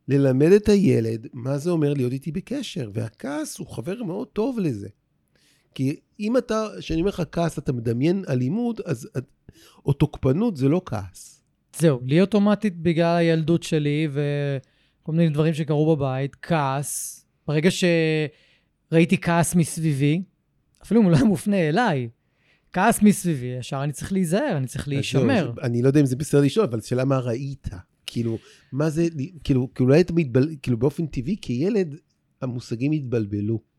B: ללמד את הילד מה זה אומר להיות איתי בקשר, והכעס הוא חבר מאוד טוב לזה. כי אם אתה, כשאני אומר לך כעס, אתה מדמיין אלימות, אז, או תוקפנות, זה לא כעס.
A: זהו, לי אוטומטית בגלל הילדות שלי וכל מיני דברים שקרו בבית, כעס, ברגע שראיתי כעס מסביבי, אפילו אם הוא לא היה מופנה אליי, כעס מסביבי, ישר אני צריך להיזהר, אני צריך להישמר.
B: אני לא יודע אם זה בסדר לשאול, אבל השאלה מה ראית. כאילו, מה זה, כאילו, כאילו. כאילו, באופן טבעי, כילד, המושגים התבלבלו.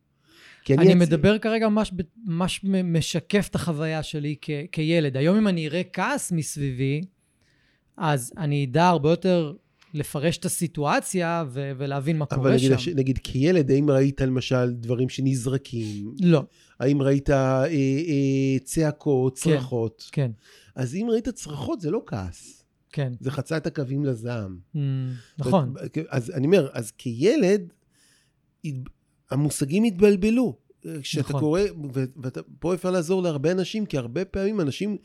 A: אני, אני מדבר כרגע ממש, ממש משקף את החוויה שלי כ, כילד. היום אם אני אראה כעס מסביבי, אז אני אדע הרבה יותר לפרש את הסיטואציה ו- ולהבין מה קורה
B: נגיד,
A: שם.
B: אבל נגיד כילד, האם ראית למשל דברים שנזרקים?
A: לא.
B: האם ראית אה, אה, צעקות, כן, צרחות?
A: כן.
B: אז אם ראית צרחות, זה לא כעס.
A: כן.
B: זה חצה את הקווים לזעם.
A: Mm, נכון.
B: אז אני אומר, אז כילד, המושגים התבלבלו. כשאתה נכון. קורא, ופה אפשר לעזור להרבה אנשים, כי הרבה פעמים אנשים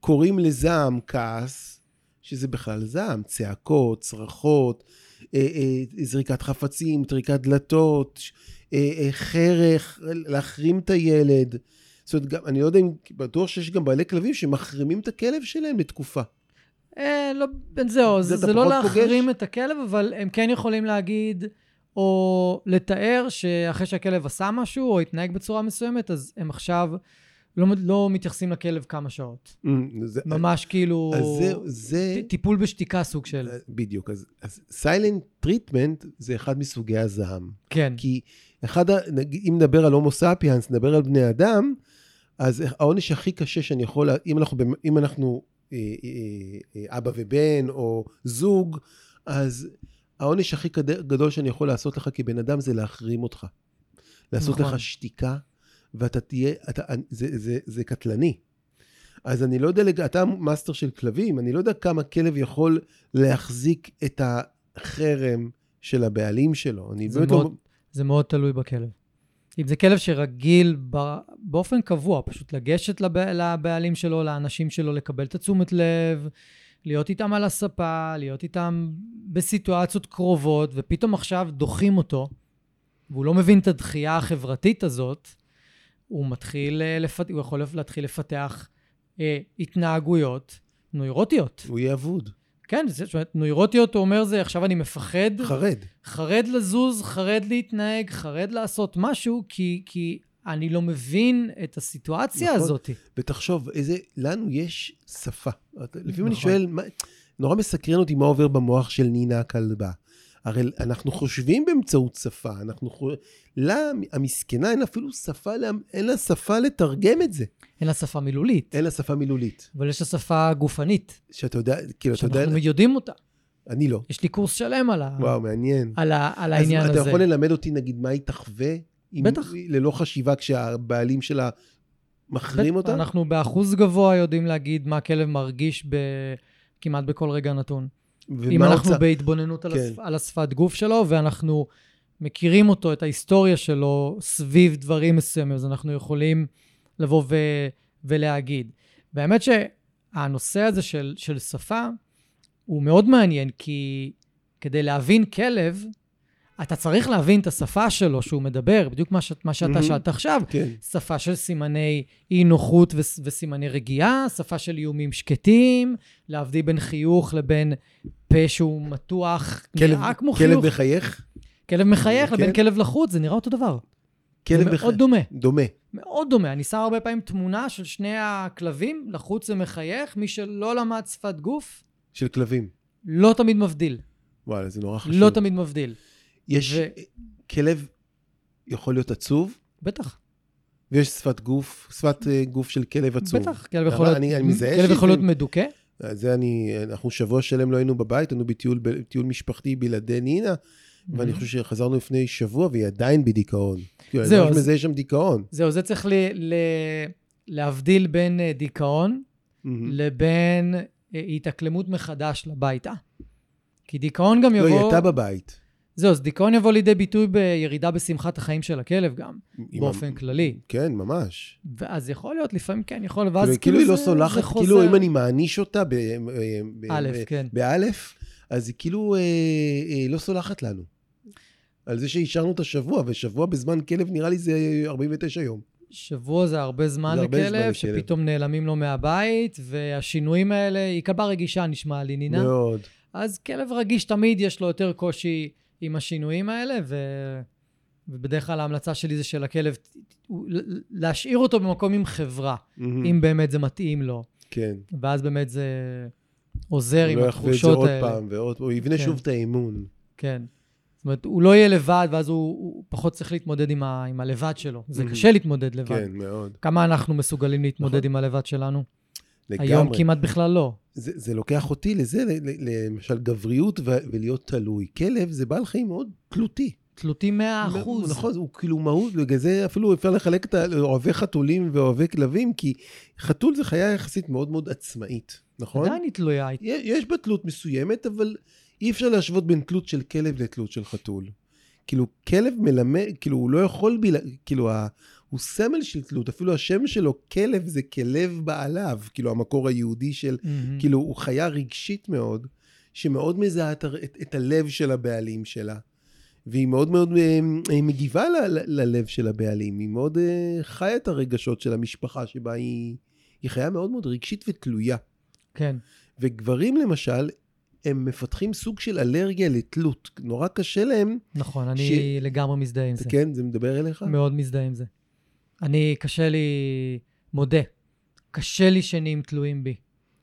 B: קוראים לזעם כעס, שזה בכלל זעם, צעקות, צרחות, אה, אה, זריקת חפצים, טריקת דלתות, אה, חרך, להחרים את הילד. זאת אומרת, גם, אני לא יודע אם, בטוח שיש גם בעלי כלבים שמחרימים את הכלב שלהם לתקופה.
A: אה, לא, זהו, זה, זה לא להחרים פוגש? את הכלב, אבל הם כן יכולים להגיד, או לתאר שאחרי שהכלב עשה משהו, או התנהג בצורה מסוימת, אז הם עכשיו לא, לא מתייחסים לכלב כמה שעות. Mm, זה, ממש כאילו... אז זה, זה... טיפול בשתיקה סוג של... אה,
B: בדיוק. אז, silent treatment זה אחד מסוגי הזעם.
A: כן.
B: כי אחד. אם נדבר על הומו ספיאנס, נדבר על בני אדם, אז העונש הכי קשה שאני יכול, אם אנחנו, אם אנחנו אה, אה, אבא ובן או זוג, אז העונש הכי גדול שאני יכול לעשות לך כבן אדם זה להחרים אותך. לעשות נכון. לך שתיקה, ואתה תהיה, אתה, זה, זה, זה קטלני. אז אני לא יודע, אתה master של כלבים, אני לא יודע כמה כלב יכול להחזיק את החרם של הבעלים שלו. אני
A: זה
B: באמת
A: מאוד-
B: לא...
A: זה מאוד תלוי בכלב. אם זה כלב שרגיל ב- באופן קבוע, פשוט לגשת לב... לבעלים שלו, לאנשים שלו, לקבל את התשומת לב, להיות איתם על הספה, להיות איתם בסיטואציות קרובות, ופתאום עכשיו דוחים אותו, והוא לא מבין את הדחייה החברתית הזאת, הוא מתחיל, אה, לפת... הוא יכול להתחיל לפתח אה, התנהגויות נוירוטיות.
B: הוא יהיה אבוד,
A: כן, זאת אומרת, נוירוטיות, הוא אומר זה, עכשיו אני מפחד,
B: חרד.
A: חרד לזוז, חרד להתנהג, חרד לעשות משהו, כי, כי אני לא מבין את הסיטואציה
B: נכון.
A: הזאת.
B: ותחשוב, איזה, לנו יש שפה. אתה- לפעמים אני
A: נכון.
B: שואל, מה, נורא מסקרן אותי מה עובר במוח של נינה הכלבה. הרי אנחנו חושבים באמצעות שפה, אנחנו חושבים... לה, המסכנה, אין אפילו שפה, לה- אין לה שפה לתרגם את זה.
A: אין לה שפה מילולית,
B: אין לה שפה מילולית.
A: אבל יש לה שפה גופנית,
B: שאתה יודע, כאילו, אתה יודע,
A: שאנחנו יודעים אותה.
B: אני לא.
A: יש לי קורס שלם על, ה...
B: וואו, מעניין.
A: על, ה... על
B: אז
A: העניין
B: אתה
A: הזה.
B: יכול ללמד אותי, נגיד, מה היא תחווה? אם-
A: בטח.
B: ללא חשיבה כשהבעלים שלה מחרים
A: בטח,
B: אותה?
A: אנחנו באחוז גבוה יודעים להגיד מה הכלב מרגיש ב... כמעט בכל רגע נתון. אם אנחנו
B: רוצה-
A: בהתבוננות על,
B: כן.
A: השפ... על השפת גוף שלו, ואנחנו מכירים אותו, את ההיסטוריה שלו, סביב דברים מסוימים, אז אנחנו יכולים לבוא ו... ולהגיד. והאמת שהנושא הזה של, של שפה הוא מאוד מעניין, כי כדי להבין כלב, אתה צריך להבין את השפה שלו שהוא מדבר, בדיוק מה, ש... מה שאתה
B: מהמם.
A: שאלת עכשיו.
B: כן.
A: שפה של סימני אי נוחות וס- וסימני רגיעה, שפה של איומים שקטים, להבדיל בין חיוך לבין פה שהוא מתוח,
B: כלב,
A: נראה כמו
B: כלב
A: חיוך.
B: מחייך?
A: כלב מחייך
B: כן.
A: לבין כלב לחוץ, זה נראה אותו דבר.
B: כלב
A: זה
B: מחייך.
A: מאוד דומה,
B: דומה.
A: מאוד דומה. אני שם הרבה פעמים תמונה של שני הכלבים, לחוץ ומחייך, מי שלא למד שפת גוף,
B: של כלבים.
A: לא תמיד מבדיל.
B: וואלה, זה נורא חשוב.
A: לא תמיד מבדיל.
B: יש...
A: ו-
B: כלב יכול להיות עצוב,
A: בטח,
B: ויש שפת גוף, שפת אה, גוף של כלב עצוב.
A: בטח. כלב יכול להיות,
B: אני- אני מזהה
A: כלב יכול להיות מדוכא,
B: אז זה אני... אנחנו שבוע שלם לא היינו בבית, היינו בטיול, בטיול משפחתי בלעדי נינה, ואני חושב שחזרנו לפני שבוע והיא עדיין בדיכאון. כאילו,
A: זהו,
B: אני ממש
A: אז-
B: מזהה שם דיכאון.
A: זהו, זה צריך ל, ל, להבדיל בין אה, דיכאון
B: מהמם.
A: לבין אה, התאקלמות מחדש לביתה. כי דיכאון גם
B: לא,
A: יבוא...
B: היא הייתה בבית.
A: זהו, אז דיכאון יבוא לידי ביטוי בירידה בשמחת החיים של הכלב גם, באופן
B: ה-
A: כללי.
B: כן, ממש.
A: ואז יכול להיות, לפעמים כן, יכול, ואז
B: כאילו, כאילו היא לא
A: זה-
B: סולחת, כאילו
A: חוזר.
B: אם אני מעניש אותה ב- ב- ב-
A: א',
B: ב-
A: כן.
B: באלף, אז היא כאילו אה, אה, לא סולחת לנו. על זה שאישרנו את השבוע, ושבוע בזמן כלב נראה לי זה 49 יום.
A: שבוע זה הרבה זמן
B: זה הרבה זמן
A: לכלב,
B: לכלב.
A: שפתאום נעלמים לו מהבית, והשינויים האלה, היא כלבה רגישה נשמע לי, נינה.
B: מאוד.
A: אז כלב רגיש תמיד יש לו יותר קושי עם השינויים האלה, ו... ובדרך כלל ההמלצה שלי זה של הכלב, הוא- להשאיר אותו במקום עם חברה,
B: מהמם.
A: אם באמת זה מתאים לו.
B: כן.
A: ואז באמת זה עוזר
B: הוא
A: עם
B: לא יחווה את זה
A: התחושות
B: עוד
A: האלה.
B: פעם ועוד פעם, הוא יבנה
A: כן.
B: שוב את האמון.
A: כן. זאת אומרת, הוא לא יהיה לבד, ואז הוא, הוא פחות צריך להתמודד עם, ה... עם הלבד שלו. זה
B: Mhm.
A: קשה להתמודד לבד.
B: כן, מאוד.
A: כמה אנחנו מסוגלים להתמודד
B: נכון.
A: עם הלבד שלנו?
B: לגמרי.
A: היום כמעט בכלל לא.
B: זה, זה לוקח אותי לזה, למשל גבריות ו- ולהיות תלוי. כלב זה בעל חיים מאוד תלותי.
A: תלותי 100 אחוז.
B: נכון, הוא כאילו מהות, בגלל זה אפילו אפשר לחלק את האוהבי חתולים ואוהבי כלבים, כי חתול זה חיה יחסית מאוד מאוד עצמאית, נכון?
A: עדיין היא תלויה.
B: יש בה תלות מסוימת, אבל אי אפשר להשוות בין תלות של כלב לתלות של חתול. כאילו, כלב מלמד, כאילו, הוא לא יכול, בל... כאילו, ה... הוא סמל של תלות, אפילו השם שלו, כלב, זה כלב בעליו, כאילו, המקור היהודי של,
A: מהמם.
B: כאילו, הוא חיה רגשית מאוד, שמאוד מזהה את, את, את הלב של הבעלים שלה. והיא מאוד מאוד אה, מגיבה ל, ל, ללב של הבעלים, היא מאוד אה, חיה את הרגשות של המשפחה שבה היא... היא חיה מאוד מאוד רגשית ותלויה.
A: כן.
B: וגברים למשל, הם מפתחים סוג של אלרגיה לתלות. נורא קשה להם,
A: נכון, אני
B: ש-
A: לגמרי מזדהה עם זה.
B: כן, זה מדבר אליך?
A: מאוד מזדהה עם זה. אני, קשה לי, מודה, קשה לי שנהיים תלויים בי.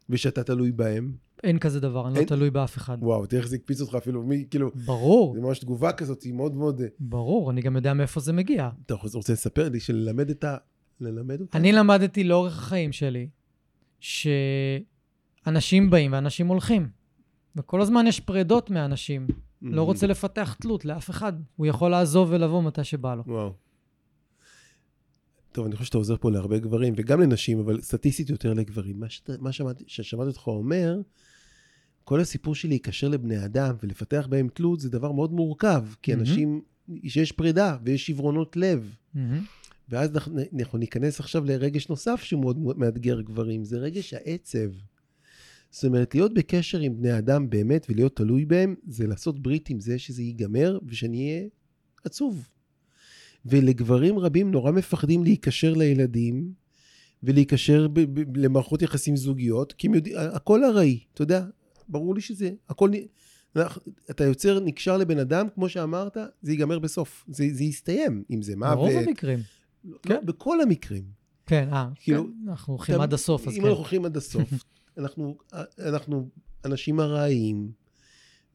B: ושאתה תלוי בהם.
A: אין כזה דבר, אני לא
B: אין?
A: תלוי באף אחד.
B: וואו, תראה איך זה הקפיץ אותך אפילו, מי, כאילו,
A: ברור,
B: זה ממש תגובה כזאת, היא מאוד מאוד... אה,
A: ברור, אני גם יודע מאיפה זה מגיע.
B: אתה רוצה לספר לי שללמד את ה... ללמד אותה?
A: אני למדתי לאורך החיים שלי, שאנשים באים ואנשים הולכים. וכל הזמן יש פרדות מאנשים. לא רוצה לפתח תלות לאף אחד. הוא יכול לעזוב ולבוא מתי שבא לו.
B: וואו. טוב, אני חושב שאתה עוזר פה להרבה גברים, וגם לנשים, אבל סטטיסטית יותר לגברים. מה, שת, מה שמעתי, ששמעתי אותך אומר, כל הסיפור של להיקשר לבני אדם ולפתח בהם תלות זה דבר מאוד מורכב, כי
A: מהמם.
B: אנשים, שיש פרידה ויש שברונות לב.
A: מהמם.
B: ואז אנחנו, אנחנו ניכנס עכשיו לרגש נוסף שהוא מאוד מאתגר גברים, זה רגש העצב. זאת אומרת, להיות בקשר עם בני אדם באמת ולהיות תלוי בהם, זה לעשות ברית עם זה שזה ייגמר ושאני אהיה עצוב. ולגברים רבים נורא מפחדים להיקשר לילדים ולהיקשר ב- ב- למערכות יחסים זוגיות, כי הם יודעים, הכל ארעי, אתה יודע, ברור לי שזה, הכל, אתה יוצר, נקשר לבן אדם, כמו שאמרת, זה ייגמר בסוף, זה, זה יסתיים, אם זה מוות.
A: ברוב המקרים.
B: לא,
A: כן.
B: בכל המקרים.
A: כן, אה,
B: כאילו,
A: כן, אנחנו הולכים עד הסוף, אז
B: אם
A: כן.
B: אנחנו הולכים עד הסוף, אנחנו, אנחנו אנשים ארעיים,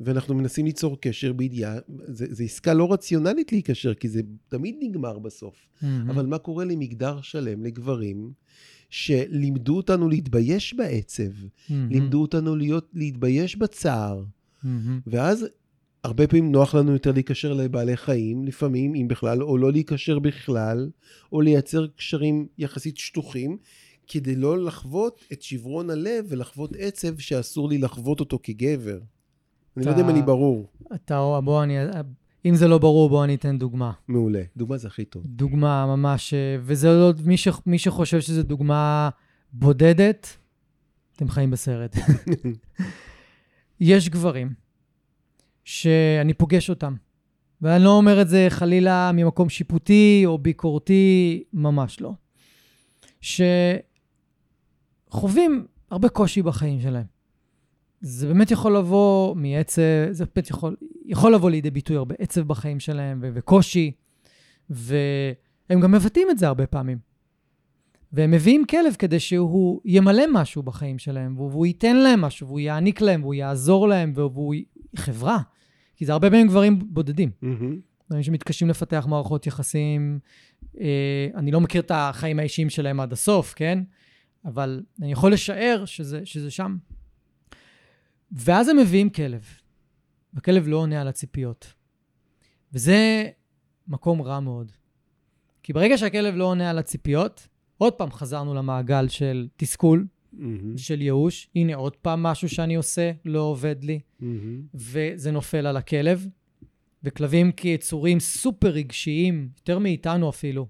B: ואנחנו מנסים ליצור קשר בידיעה, זה עסקה לא רציונלית להיקשר, כי זה תמיד נגמר בסוף.
A: מהמם.
B: אבל מה קורה למגדר שלם, לגברים, שלימדו אותנו להתבייש בעצב,
A: מהמם.
B: לימדו אותנו להיות, להתבייש בצער,
A: מהמם.
B: ואז הרבה פעמים נוח לנו יותר להיקשר לבעלי חיים, לפעמים, אם בכלל, או לא להיקשר בכלל, או לייצר קשרים יחסית שטוחים, כדי לא לחוות את שברון הלב ולחוות עצב שאסור לי לחוות אותו כגבר. אני לא יודע אם
A: אתה-
B: אני ברור.
A: אתה, בוא אני, אם זה לא ברור, בוא אני אתן דוגמה.
B: מעולה. דוגמה זה הכי טוב.
A: דוגמה ממש, אה, וזה לא, מי, ש, מי שחושב שזו דוגמה בודדת, אתם חיים בסרט. יש גברים שאני פוגש אותם, ואני לא אומר את זה חלילה ממקום שיפוטי או ביקורתי, ממש לא. שחווים הרבה קושי בחיים שלהם. זה באמת יכול לבוא מעצב, זה באמת יכול, יכול לבוא לידי ביטוי הרבה עצב בחיים שלהם ו- וקושי, והם גם מבטאים את זה הרבה פעמים. והם מביאים כלב כדי שהוא ימלא משהו בחיים שלהם, והוא, והוא ייתן להם משהו, והוא יעניק להם, והוא יעזור להם, והוא י- חברה. כי זה הרבה פעמים גברים בודדים.
B: מהמם.
A: דברים שמתקשים לפתח מערכות יחסים. אה, אני לא מכיר את החיים האישיים שלהם עד הסוף, כן? אבל אני יכול לשער שזה, שזה שם. ואז הם מביאים כלב, והכלב לא עונה על הציפיות. וזה מקום רע מאוד. כי ברגע שהכלב לא עונה על הציפיות, עוד פעם חזרנו למעגל של תסכול,
B: מהמם.
A: של ייאוש. הנה עוד פעם משהו שאני עושה, לא עובד לי.
B: מהמם.
A: וזה נופל על הכלב. וכלבים כיצורים סופר רגשיים, יותר מאיתנו אפילו,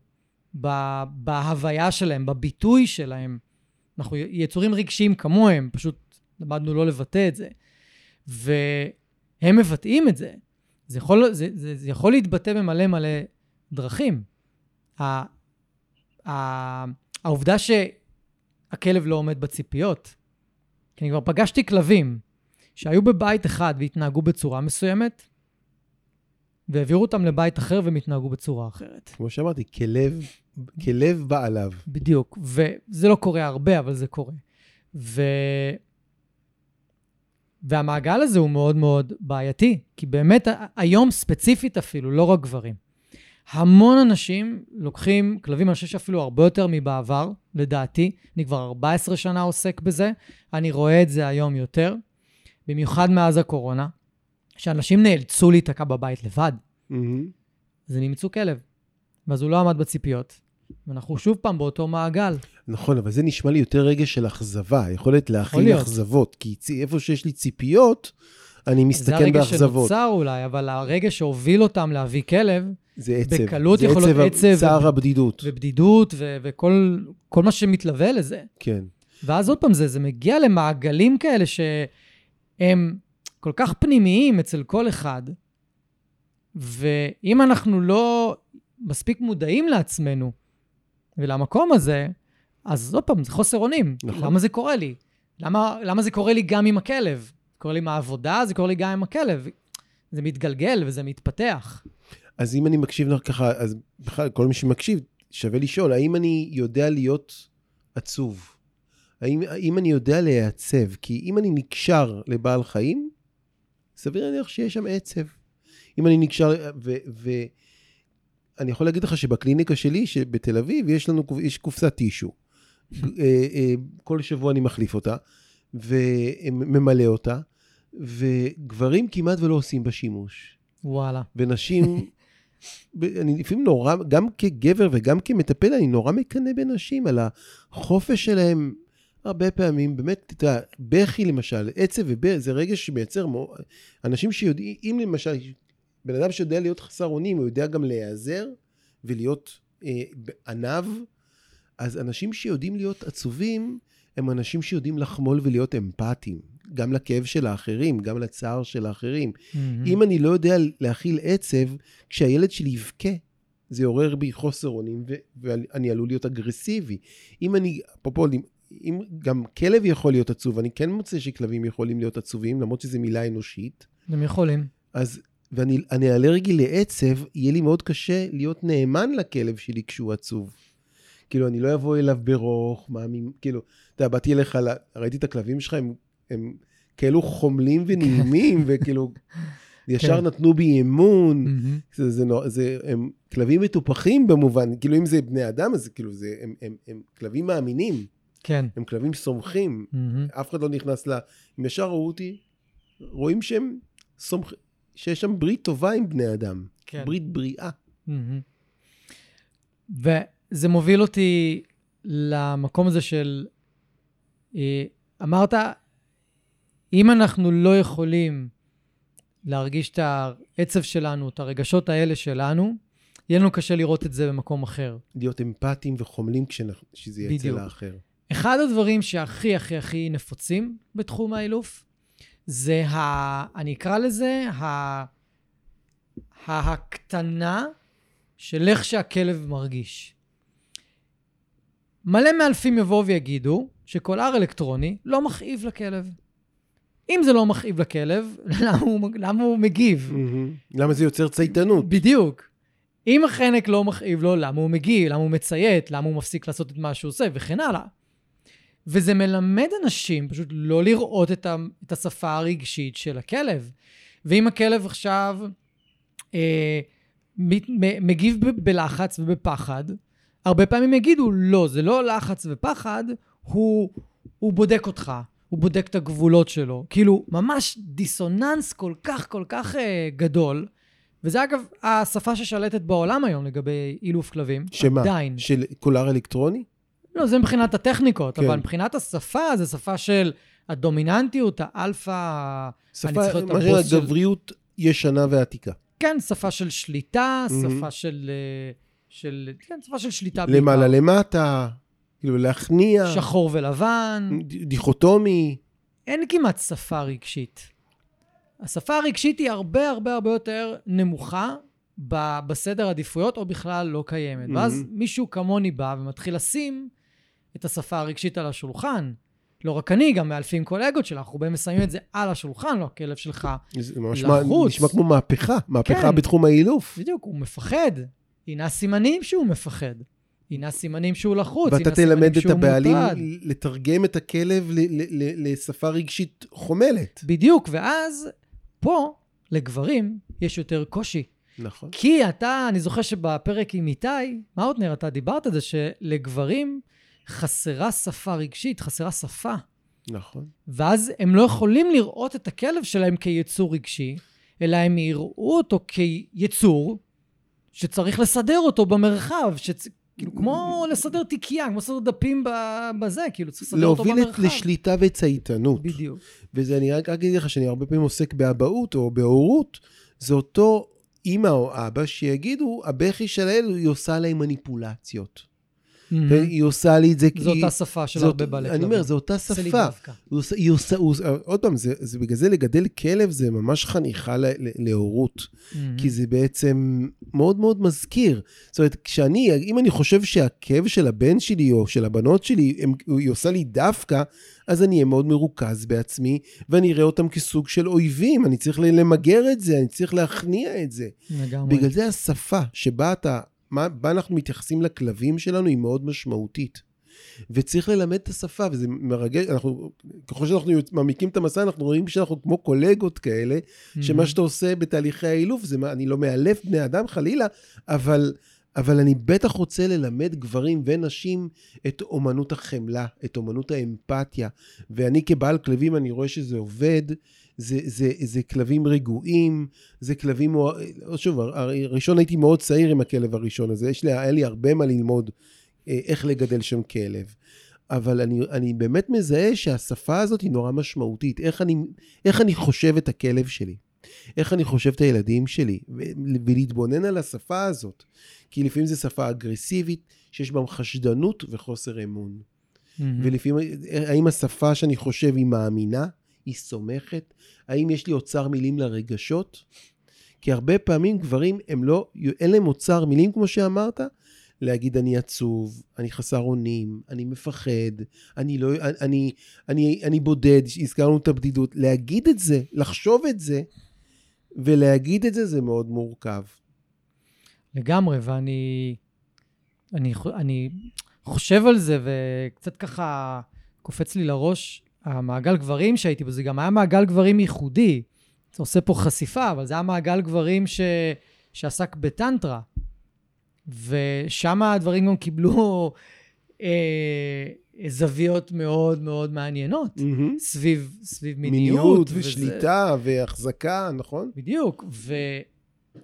A: בהוויה שלהם, בביטוי שלהם. אנחנו יצורים רגשיים כמוהם, פשוט למדנו לא לבטא את זה. והם מבטאים את זה. זה יכול, זה, זה, זה יכול להתבטא במלא מלא דרכים. ה, ה, העובדה שהכלב לא עומד בציפיות, כי אני כבר פגשתי כלבים שהיו בבית אחד והתנהגו בצורה מסוימת, והעבירו אותם לבית אחר והם התנהגו בצורה אחרת.
B: כמו שאמרתי, כלב, כלב בא עליו.
A: בדיוק. וזה לא קורה הרבה, אבל זה קורה. ו... והמעגל הזה הוא מאוד מאוד בעייתי, כי באמת היום ספציפית אפילו, לא רק גברים. המון אנשים לוקחים כלבים, אני חושב שאפילו הרבה יותר מבעבר, לדעתי. אני כבר 14 שנה עוסק בזה, אני רואה את זה היום יותר, במיוחד מאז הקורונה, שאנשים נאלצו להיתקע בבית לבד.
B: מהמם.
A: אז הם אימצו כלב. ואז הוא לא עמד בציפיות. ואנחנו שוב פעם באותו מעגל.
B: נכון, אבל זה נשמע לי יותר רגש של אכזבה, יכולת להכיל
A: להיות.
B: אכזבות. כי איפה שיש לי ציפיות, אני
A: זה
B: מסתכן
A: הרגע
B: באכזבות.
A: שנוצר אולי, אבל הרגע שהוביל אותם להביא כלב,
B: זה עצב.
A: בקלות
B: זה
A: יכול להיות עצב
B: צער
A: ו-
B: הבדידות.
A: ובדידות, ו- וכל כל מה שמתלווה לזה.
B: כן.
A: ואז עוד פעם, זה, זה מגיע למעגלים כאלה שהם כל כך פנימיים אצל כל אחד, ואם אנחנו לא מספיק מודעים לעצמנו ולמקום הזה, אז עוד פעם, זה חוסר אונים.
B: נכון.
A: למה זה קורה לי? למה, למה זה קורה לי גם עם הכלב? זה קורה לי עם העבודה, זה קורה לי גם עם הכלב. זה מתגלגל וזה מתפתח.
B: אז אם אני מקשיב לך ככה, אז בכלל, כל מי שמקשיב, שווה לשאול, האם אני יודע להיות עצוב? האם, האם אני יודע להיעצב? כי אם אני נקשר לבעל חיים, סביר להניח שיש שם עצב. אם אני נקשר, ואני יכול להגיד לך שבקליניקה שלי, שבתל אביב, יש לנו, יש קופסת טישו. אה, אה, כל שבוע אני מחליף אותה, וממלא אותה, וגברים כמעט ולא עושים בה שימוש.
A: וואלה.
B: ונשים אני לפעמים נורא, גם כגבר וגם כמטפל, אני נורא מקנא בנשים על החופש שלהם. הרבה פעמים, באמת, אתה יודע, בכי למשל, עצב ובכי, זה רגש שמייצר, מו... אנשים שיודעים, אם למשל, בן אדם שיודע להיות חסר אונים, הוא יודע גם להיעזר ולהיות אה, עניו, אז אנשים שיודעים להיות עצובים, הם אנשים שיודעים לחמול ולהיות אמפתיים, גם לכאב של האחרים, גם לצער של האחרים. Mm-hmm. אם אני לא יודע להכיל עצב, כשהילד שלי יבכה, זה יעורר בי חוסר אונים, ואני עלול להיות אגרסיבי. אם אני, אפרופו, אם גם כלב יכול להיות עצוב, אני כן מוצא שכלבים יכולים להיות עצובים, למרות שזו מילה אנושית.
A: הם יכולים.
B: אז, ואני אלרגי לעצב, יהיה לי מאוד קשה להיות נאמן לכלב שלי כשהוא עצוב. כאילו, אני לא אבוא אליו ברוך, מאמין, כאילו, אתה יודע, באתי אליך, ראיתי את הכלבים שלך, הם, הם כאלו חומלים ונעימים, וכאילו, ישר כן. נתנו בי אמון. Mm-hmm. זה, זה, זה, הם כלבים מטופחים במובן, כאילו, אם זה בני אדם, אז כאילו, זה, הם, הם, הם, הם כלבים מאמינים.
A: כן.
B: הם כלבים סומכים, mm-hmm. אף אחד לא נכנס ל... אם ישר ראו אותי, רואים שהם סומכים, שיש שם ברית טובה עם בני אדם. כן. ברית בריאה.
A: Mm-hmm. וזה מוביל אותי למקום הזה של... אה, אמרת, אם אנחנו לא יכולים להרגיש את העצב שלנו, את הרגשות האלה שלנו, יהיה לנו קשה לראות את זה במקום אחר.
B: להיות אמפתיים וחומלים כשזה יהיה אצל האחר.
A: אחד הדברים שהכי הכי הכי נפוצים בתחום האילוף, זה ה... אני אקרא לזה ה... ההקטנה של איך שהכלב מרגיש. מלא מאלפים יבואו ויגידו הר אלקטרוני לא מכאיב לכלב. אם זה לא מכאיב לכלב, למה הוא, למה הוא מגיב?
B: Mm-hmm. למה זה יוצר צייתנות?
A: בדיוק. אם החנק לא מכאיב לו, למה הוא מגיב? למה הוא מציית? למה הוא מפסיק לעשות את מה שהוא עושה? וכן הלאה. וזה מלמד אנשים פשוט לא לראות את, ה, את השפה הרגשית של הכלב. ואם הכלב עכשיו אה, מגיב בלחץ ובפחד, הרבה פעמים יגידו, לא, זה לא לחץ ופחד, הוא, הוא בודק אותך, הוא בודק את הגבולות שלו. כאילו, ממש דיסוננס כל כך כל כך אה, גדול. וזה אגב השפה ששלטת בעולם היום לגבי אילוף כלבים.
B: שמה? עדיין. של קולר אלקטרוני?
A: לא, זה מבחינת הטכניקות, כן. אבל מבחינת השפה, זה שפה של הדומיננטיות, האלפא,
B: שפה, מה שנקרא גבריות ישנה ועתיקה.
A: כן, שפה של שליטה. שפה של, אה, של... כן, שפה של שליטה
B: בעיקר. למעלה למטה, כאילו להכניע.
A: שחור ולבן.
B: דיכוטומי.
A: אין כמעט שפה רגשית. השפה הרגשית היא הרבה הרבה הרבה יותר נמוכה בסדר עדיפויות, או בכלל לא קיימת. Mm-hmm. ואז מישהו כמוני בא ומתחיל לשים את השפה הרגשית על השולחן. לא רק אני, גם מאלפים קולגות שלך, אנחנו באים ושמים את זה על השולחן, לא הכלב שלך
B: זה ממש לחוץ. נשמע כמו מהפכה, מהפכה כן, בתחום האילוף.
A: בדיוק, הוא מפחד. הנה הסימנים שהוא מפחד. הנה הסימנים שהוא לחוץ,
B: ואתה תלמד את הבעלים לתרגם את הכלב לשפה רגשית חומלת.
A: בדיוק, ואז פה, לגברים, יש יותר קושי.
B: נכון.
A: כי אתה, אני זוכר שבפרק עם איתי, מאוטנר, אתה דיברת על זה שלגברים חסרה שפה רגשית, חסרה שפה.
B: נכון.
A: ואז הם לא יכולים לראות את הכלב שלהם כיצור רגשי, אלא הם יראו אותו כיצור שצריך לסדר אותו במרחב, שצ... כאילו, כמו לסדר תיקייה, כמו לסדר דפים בזה, כאילו, צריך לסדר אותו במרחב.
B: להוביל לשליטה וצייתנות.
A: בדיוק.
B: וזה, אני רק אגיד לך שאני הרבה פעמים עוסק באבהות או בהורות, זה אותו אימא או אבא שיגידו, הבכי של הילד, היא עושה להם מניפולציות. Mm-hmm. והיא עושה לי את זה
A: כי... זו אותה שפה של הרבה בעלי
B: כלבים. אני אומר, זו אותה שפה. היא עושה, עוד פעם, זה, זה בגלל זה לגדל כלב זה ממש חניכה להורות. Mm-hmm. כי זה בעצם מאוד מאוד מזכיר. זאת אומרת, כשאני, אם אני חושב שהכאב של הבן שלי או של הבנות שלי, היא עושה לי דווקא, אז אני אהיה מאוד מרוכז בעצמי, ואני אראה אותם כסוג של אויבים. אני צריך למגר את זה, אני צריך להכניע את זה. לגמרי. בגלל זה השפה שבה אתה מה, בה אנחנו מתייחסים לכלבים שלנו היא מאוד משמעותית. וצריך ללמד את השפה, וזה מרגש, אנחנו, ככל שאנחנו מעמיקים את המסע, אנחנו רואים שאנחנו כמו קולגות כאלה, mm-hmm. שמה שאתה עושה בתהליכי האילוף, זה, אני לא מאלף בני אדם חלילה, אבל אבל אני בטח רוצה ללמד גברים ונשים את אומנות החמלה, את אומנות האמפתיה. ואני כבעל כלבים, אני רואה שזה עובד. זה, זה, זה כלבים רגועים, זה כלבים... שוב, הראשון הייתי מאוד צעיר עם הכלב הראשון הזה, יש לי, היה לי הרבה מה ללמוד אה, איך לגדל שם כלב. אבל אני, אני באמת מזהה שהשפה הזאת היא נורא משמעותית. איך אני, איך אני חושב את הכלב שלי? איך אני חושב את הילדים שלי? ולהתבונן על השפה הזאת. כי לפעמים זו שפה אגרסיבית, שיש בה חשדנות וחוסר אמון. Mm-hmm. ולפעמים, האם השפה שאני חושב היא מאמינה? היא סומכת? האם יש לי אוצר מילים לרגשות? כי הרבה פעמים גברים, הם לא, אין להם אוצר מילים, כמו שאמרת, להגיד אני עצוב, אני חסר אונים, אני מפחד, אני לא, אני, אני, אני בודד, הזכרנו את הבדידות. להגיד את זה, לחשוב את זה, ולהגיד את זה, זה מאוד מורכב.
A: לגמרי, ואני אני, אני חושב על זה, וקצת ככה קופץ לי לראש המעגל גברים שהייתי בו, זה גם היה מעגל גברים ייחודי. אתה עושה פה חשיפה, אבל זה היה מעגל גברים ש... שעסק בטנטרה. ושם הדברים גם קיבלו אה, זוויות מאוד מאוד מעניינות, mm-hmm. סביב, סביב מיניות.
B: מיניות ושליטה וזה... והחזקה, נכון?
A: בדיוק, ו,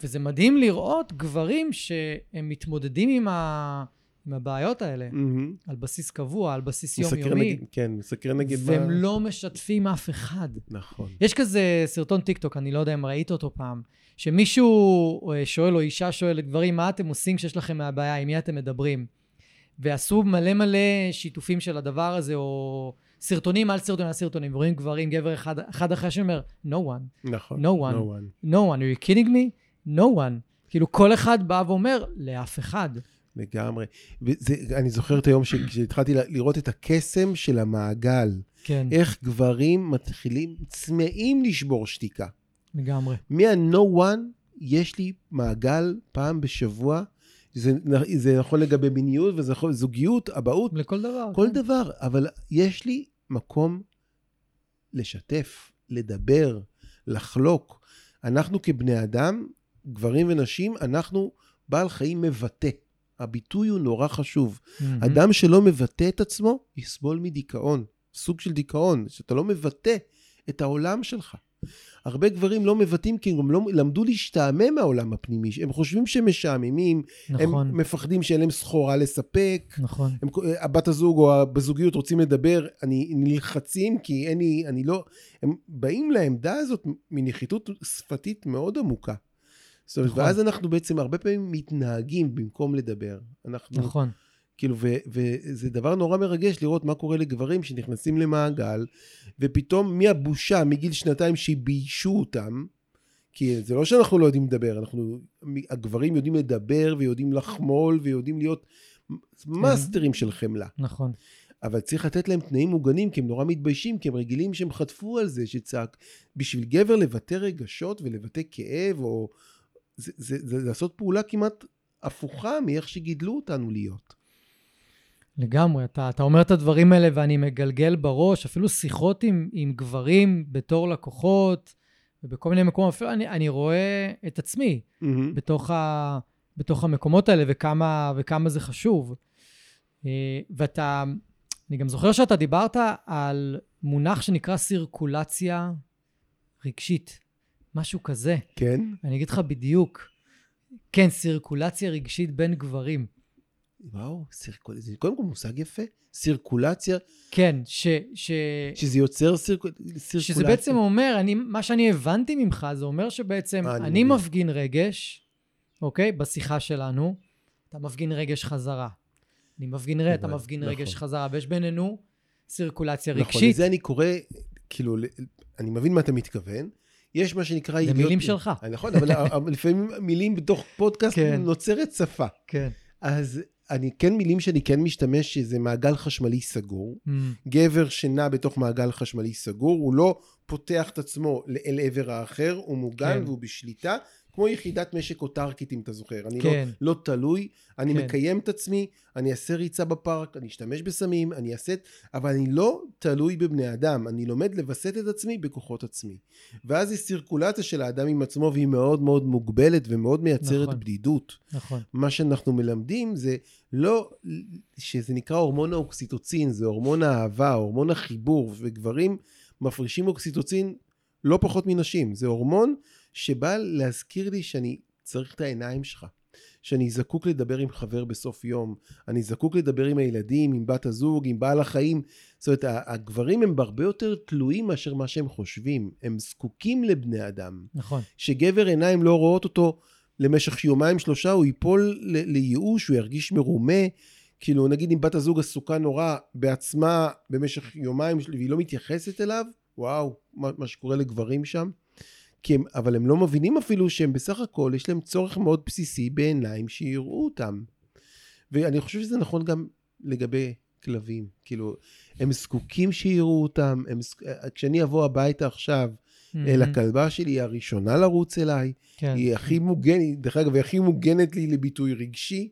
A: וזה מדהים לראות גברים שהם מתמודדים עם, ה, עם הבעיות האלה, mm-hmm. על בסיס קבוע, על בסיס יומיומי.
B: כן, מסקרן נגיד
A: והם מה... לא משתפים אף אחד.
B: נכון.
A: יש כזה סרטון טיק טוק, אני לא יודע אם ראית אותו פעם, שמישהו אה, שואל או אישה שואלת, גברים, מה אתם עושים כשיש לכם מהבעיה, עם מי אתם מדברים? ועשו מלא מלא שיתופים של הדבר הזה, או סרטונים על סרטונים על סרטונים, ורואים גברים, גבר אחד, אחד אחרי שאומר, no one.
B: נכון.
A: no one. no one. no one. are you kidding me? no one. כאילו, כל אחד בא ואומר, לאף אחד.
B: לגמרי. ואני זוכר את היום שהתחלתי לראות את הקסם של המעגל.
A: כן.
B: איך גברים מתחילים, צמאים לשבור שתיקה.
A: לגמרי.
B: מה-no one, יש לי מעגל פעם בשבוע. זה, זה נכון לגבי מיניות וזה יכול זוגיות, אבהות.
A: לכל דבר.
B: כל כן. דבר, אבל יש לי מקום לשתף, לדבר, לחלוק. אנחנו כבני אדם, גברים ונשים, אנחנו בעל חיים מבטא. הביטוי הוא נורא חשוב. Mm-hmm. אדם שלא מבטא את עצמו, יסבול מדיכאון. סוג של דיכאון, שאתה לא מבטא את העולם שלך. הרבה גברים לא מבטאים כי הם לא למדו להשתעמם מהעולם הפנימי. הם חושבים שהם משעממים, נכון. הם מפחדים שאין להם סחורה לספק.
A: נכון.
B: הם, הבת הזוג או בזוגיות רוצים לדבר, אני נלחצים כי אין לי, אני לא... הם באים לעמדה הזאת מנחיתות שפתית מאוד עמוקה. זאת אומרת, נכון. ואז אנחנו בעצם הרבה פעמים מתנהגים במקום לדבר. אנחנו...
A: נכון.
B: כאילו, ו, וזה דבר נורא מרגש לראות מה קורה לגברים שנכנסים למעגל, ופתאום מהבושה, מגיל שנתיים שביישו אותם, כי זה לא שאנחנו לא יודעים לדבר, אנחנו, הגברים יודעים לדבר ויודעים לחמול ויודעים להיות מאסטרים של חמלה.
A: נכון.
B: אבל צריך לתת להם תנאים מוגנים, כי הם נורא מתביישים, כי הם רגילים שהם חטפו על זה שצעק. בשביל גבר לבטא רגשות ולבטא כאב, או... זה, זה, זה, לעשות פעולה כמעט הפוכה מאיך שגידלו אותנו להיות.
A: לגמרי, אתה, אתה אומר את הדברים האלה ואני מגלגל בראש, אפילו שיחות עם, עם גברים בתור לקוחות, ובכל מיני מקומות, אפילו אני, אני רואה את עצמי mm-hmm. בתוך, ה, בתוך המקומות האלה וכמה, וכמה זה חשוב. אה, ואתה, אני גם זוכר שאתה דיברת על מונח שנקרא סירקולציה רגשית, משהו כזה.
B: כן?
A: אני אגיד לך בדיוק. כן, סירקולציה רגשית בין גברים.
B: וואו, סירקולציה, זה קודם כל מושג יפה. סירקולציה.
A: כן, ש... ש...
B: שזה יוצר סירק... סירקולציה.
A: שזה בעצם אומר, אני, מה שאני הבנתי ממך, זה אומר שבעצם אני, אני מפגין רגש, אוקיי? בשיחה שלנו, אתה מפגין רגש חזרה. אני מפגין רגש, אתה מפגין נכון. רגש חזרה, ויש בינינו סירקולציה רגשית. נכון,
B: לזה אני קורא, כאילו, אני מבין מה אתה מתכוון. יש מה שנקרא...
A: זה מילים שלך.
B: נכון, אבל לפעמים מילים בתוך פודקאסט כן. נוצרת שפה.
A: כן.
B: אז אני כן מילים שאני כן משתמש, שזה מעגל חשמלי סגור. Mm. גבר שנע בתוך מעגל חשמלי סגור, הוא לא פותח את עצמו אל עבר האחר, הוא מוגן כן. והוא בשליטה, כמו יחידת משק אוטרקית, אם אתה זוכר. אני
A: כן.
B: לא, לא תלוי, אני
A: כן.
B: מקיים את עצמי, אני אעשה ריצה בפארק, אני אשתמש בסמים, אני אעשה... אבל אני לא תלוי בבני אדם, אני לומד לווסת את עצמי בכוחות עצמי. ואז יש סירקולציה של האדם עם עצמו, והיא מאוד מאוד מוגבלת ומאוד מייצרת
A: נכון.
B: בדידות.
A: נכון.
B: מה שאנחנו מלמדים זה לא, שזה נקרא הורמון האוקסיטוצין, זה הורמון האהבה, הורמון החיבור, וגברים מפרישים אוקסיטוצין לא פחות מנשים. זה הורמון שבא להזכיר לי שאני צריך את העיניים שלך. שאני זקוק לדבר עם חבר בסוף יום, אני זקוק לדבר עם הילדים, עם בת הזוג, עם בעל החיים. זאת אומרת, הגברים הם הרבה יותר תלויים מאשר מה שהם חושבים. הם זקוקים לבני אדם.
A: נכון.
B: שגבר עיניים לא רואות אותו למשך יומיים שלושה, הוא ייפול לייאוש, הוא ירגיש מרומה. כאילו, נגיד אם בת הזוג עסוקה נורא בעצמה במשך יומיים, והיא לא מתייחסת אליו, וואו, מה, מה שקורה לגברים שם. כי הם, אבל הם לא מבינים אפילו שהם בסך הכל, יש להם צורך מאוד בסיסי בעיניים שיראו אותם. ואני חושב שזה נכון גם לגבי כלבים. כאילו, הם זקוקים שיראו אותם. הם, כשאני אבוא הביתה עכשיו, אל הכלבה שלי, היא הראשונה לרוץ אליי.
A: כן.
B: היא הכי מוגנת, דרך אגב, היא הכי מוגנת לי לביטוי רגשי.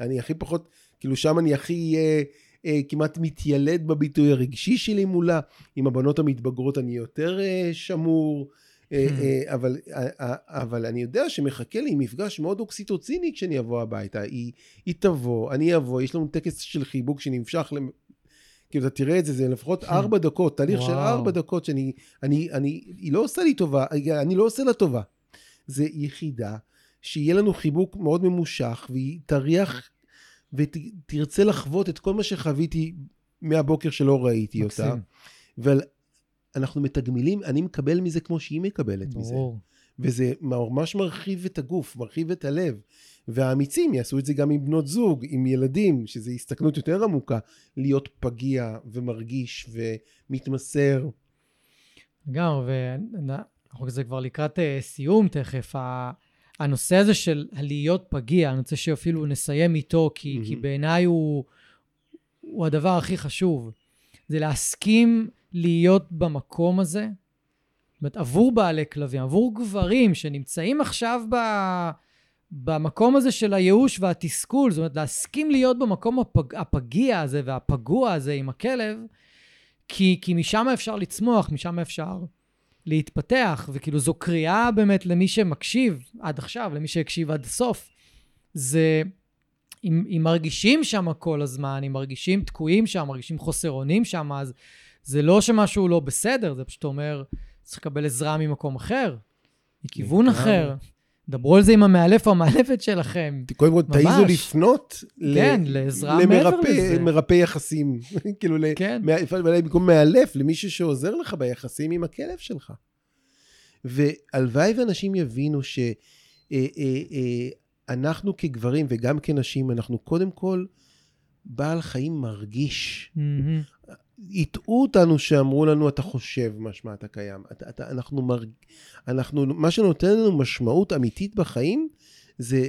B: אני הכי פחות, כאילו שם אני הכי אה, אה, כמעט מתיילד בביטוי הרגשי שלי מולה. עם הבנות המתבגרות אני יותר אה, שמור. אה,
A: Hmm.
B: אה, אבל, אה, אבל אני יודע שמחכה לי מפגש מאוד אוקסיטוציני כשאני אבוא הביתה. היא, היא תבוא, אני אבוא, יש לנו טקס של חיבוק שנמשך למ... כאילו, אתה תראה את זה, זה לפחות
A: Hmm.
B: ארבע דקות, תהליך של. ארבע דקות שאני, אני, אני, היא לא עושה לי טובה, אני לא עושה לה טובה. זה יחידה שיהיה לנו חיבוק מאוד ממושך, והיא תריח ותרצה לחוות את כל מה שחוויתי מהבוקר שלא ראיתי אותה.
A: מקסים.
B: ואנחנו מתגמלים, אני מקבל מזה כמו שהיא מקבלת מזה.
A: ברור.
B: וזה ממש מרחיב את הגוף, מרחיב את הלב. והאמיצים יעשו את זה גם עם בנות זוג, עם ילדים, שזו הסתכנות יותר עמוקה, להיות פגיע ומרגיש ומתמסר.
A: גם, ואנחנו כזה כבר לקראת אה, סיום תכף. הנושא הזה של הלהיות פגיע, אני רוצה שאפילו נסיים איתו, כי,
B: מהמם.
A: כי בעיניי הוא, הוא הדבר הכי חשוב. זה להסכים להיות במקום הזה, זאת אומרת, עבור בעלי כלבים, עבור גברים שנמצאים עכשיו ב, במקום הזה של הייאוש והתסכול, זאת אומרת, להסכים להיות במקום הפג, הפגיע הזה והפגוע הזה עם הכלב, כי, כי משם אפשר לצמוח, משם אפשר להתפתח, וכאילו זו קריאה באמת למי שמקשיב עד עכשיו, למי שהקשיב עד הסוף. זה, אם, אם מרגישים שם כל הזמן, אם מרגישים תקועים שם, מרגישים חוסר אונים שם, אז זה לא שמשהו לא בסדר, זה פשוט אומר, צריך לקבל עזרה ממקום אחר, מכיוון. אחר. דברו על זה עם המאלף או המאלפת שלכם.
B: קודם כל, תעיזו. לפנות ל-
A: כן, לעזרה מעבר
B: למרפא
A: לזה.
B: מרפא יחסים. כאילו, ל-
A: כן.
B: במקום מאלף, למישהו שעוזר לך ביחסים עם הכלב שלך. והלוואי ואנשים יבינו שאנחנו כגברים וגם כנשים, אנחנו קודם כל בעל חיים מרגיש.
A: מהמם.
B: הטעו אותנו שאמרו לנו, אתה חושב משמע אתה קיים. אתה, אתה, אנחנו, מרג... אנחנו, מה שנותן לנו משמעות אמיתית בחיים, זה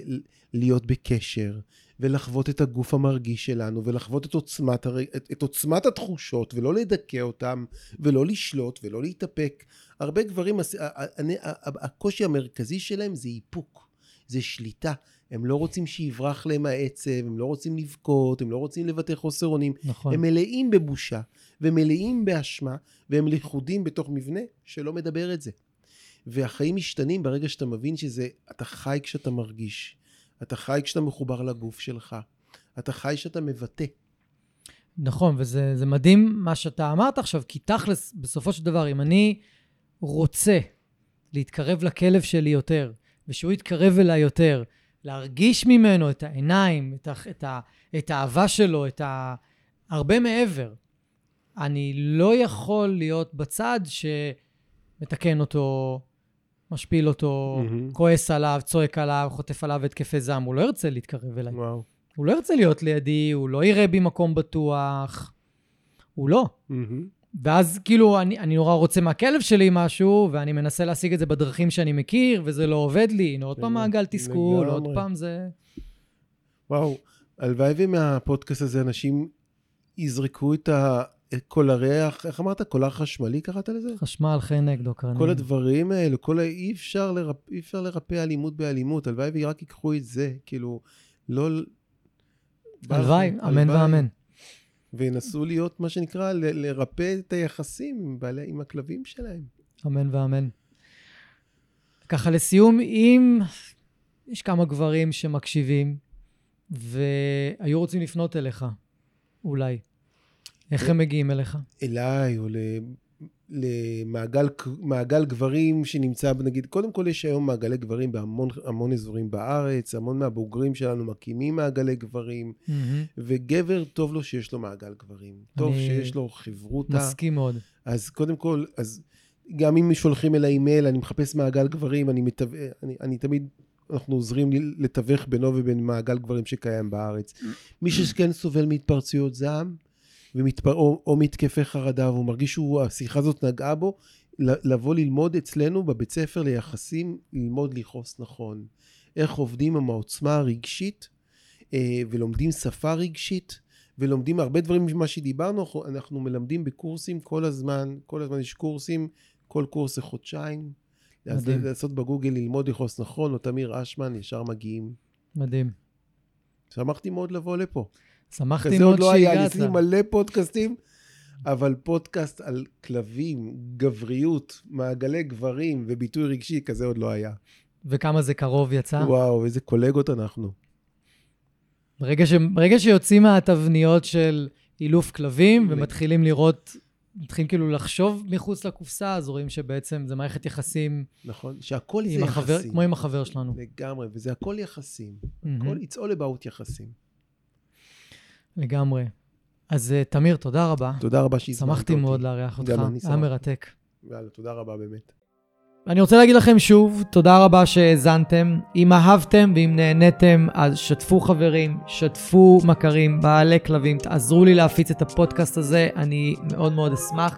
B: להיות בקשר, ולחוות את הגוף המרגיש שלנו, ולחוות את עוצמת, הר... את, את עוצמת התחושות, ולא לדכא אותם, ולא לשלוט, ולא להתאפק. הרבה גברים, הקושי המרכזי שלהם זה איפוק, זה שליטה. הם לא רוצים שיברח להם העצב, הם לא רוצים לבכות, הם לא רוצים לבטא חוסר אונים.
A: נכון.
B: הם מלאים בבושה, ומלאים באשמה, והם לכודים בתוך מבנה שלא מדבר את זה. והחיים משתנים ברגע שאתה מבין שזה, אתה חי כשאתה מרגיש, אתה חי כשאתה מחובר לגוף שלך, אתה חי כשאתה מבטא.
A: נכון, וזה זה מדהים מה שאתה אמרת עכשיו, כי תכלס, בסופו של דבר, אם אני רוצה להתקרב לכלב שלי יותר, ושהוא יתקרב אליי יותר, להרגיש ממנו את העיניים, את, ה, את, ה, את האהבה שלו, את ה... הרבה מעבר. אני לא יכול להיות בצד שמתקן אותו, משפיל אותו,
B: מהמם.
A: כועס עליו, צועק עליו, חוטף עליו התקפי זעם. הוא לא ירצה להתקרב אליי.
B: וואו.
A: הוא לא ירצה להיות לידי, הוא לא יראה בי מקום בטוח. הוא לא.
B: מהמם.
A: ואז כאילו, אני, אני נורא רוצה מהכלב שלי משהו, ואני מנסה להשיג את זה בדרכים שאני מכיר, וזה לא עובד לי. הנה, עוד פעם. מעגל תסכול, עוד. פעם זה...
B: וואו, הלוואי ומהפודקאסט הזה אנשים יזרקו את, ה, קולריח, איך אמרת? קולר חשמלי קראת לזה?
A: חשמל, חנק, דוקרנים.
B: כל הדברים האלה, כל ה... אי אפשר, לרפ... אי אפשר לרפא אלימות באלימות, הלוואי ורק ייקחו את זה, כאילו, לא...
A: הלוואי, אמן ואמן.
B: וינסו להיות, מה שנקרא, ל- לרפא את היחסים עם, בעלי, עם הכלבים שלהם.
A: אמן ואמן. ככה לסיום, אם יש כמה גברים שמקשיבים והיו רוצים לפנות אליך, אולי, איך הם מגיעים אליך?
B: אליי, או ל... למעגל מעגל גברים שנמצא, נגיד, קודם כל יש היום מעגלי גברים בהמון המון אזורים בארץ, המון מהבוגרים שלנו מקימים מעגלי גברים,
A: מהמם.
B: וגבר, טוב לו שיש לו מעגל גברים. טוב שיש לו חברותא.
A: מסכים מאוד.
B: אז קודם כל, אז גם אם שולחים אליי מייל, אני מחפש מעגל גברים, אני, מתו... אני, אני תמיד, אנחנו עוזרים לתווך בינו ובין מעגל גברים שקיים בארץ. מי שכן סובל מהתפרצויות זעם, ומתפר... או, או מתקפי חרדה, והוא מרגיש שהשיחה הזאת נגעה בו, לבוא ללמוד אצלנו בבית ספר ליחסים, ללמוד לכעוס נכון. איך עובדים עם העוצמה הרגשית, אה, ולומדים שפה רגשית, ולומדים הרבה דברים ממה שדיברנו, אנחנו- מלמדים בקורסים כל הזמן, כל הזמן יש קורסים, כל קורס זה חודשיים.
A: מדהים.
B: לעשות בגוגל ללמוד לכעוס נכון, או תמיר אשמן, ישר מגיעים.
A: מדהים.
B: שמחתי מאוד לבוא לפה.
A: שמחתי
B: כזה
A: מאוד
B: עוד לא היה,
A: שהגעת.
B: לי מלא פודקאסטים, אבל פודקאסט על כלבים, גבריות, מעגלי גברים וביטוי רגשי, כזה עוד לא היה.
A: וכמה זה קרוב יצא.
B: וואו, איזה קולגות אנחנו.
A: ברגע, ש... ברגע שיוצאים מהתבניות של אילוף כלבים ומתחילים לראות, מתחילים כאילו לחשוב מחוץ לקופסה, אז רואים שבעצם זה מערכת יחסים
B: נכון? שהכל זה
A: עם החבר,
B: יחסים.
A: כמו עם החבר שלנו.
B: לגמרי, וזה הכל יחסים.
A: מהמם.
B: הכל, it's all about יחסים.
A: לגמרי. אז אה, תמיר, תודה רבה.
B: תודה רבה שהזמנת אותי.
A: שמחתי מאוד לארח אותך, היה. מרתק.
B: יאללה, תודה רבה באמת.
A: אני רוצה להגיד לכם שוב, תודה רבה שהאזנתם. אם אהבתם ואם נהניתם, אז שתפו חברים, שתפו מכרים, בעלי כלבים, תעזרו לי להפיץ את הפודקאסט הזה, אני מאוד מאוד אשמח.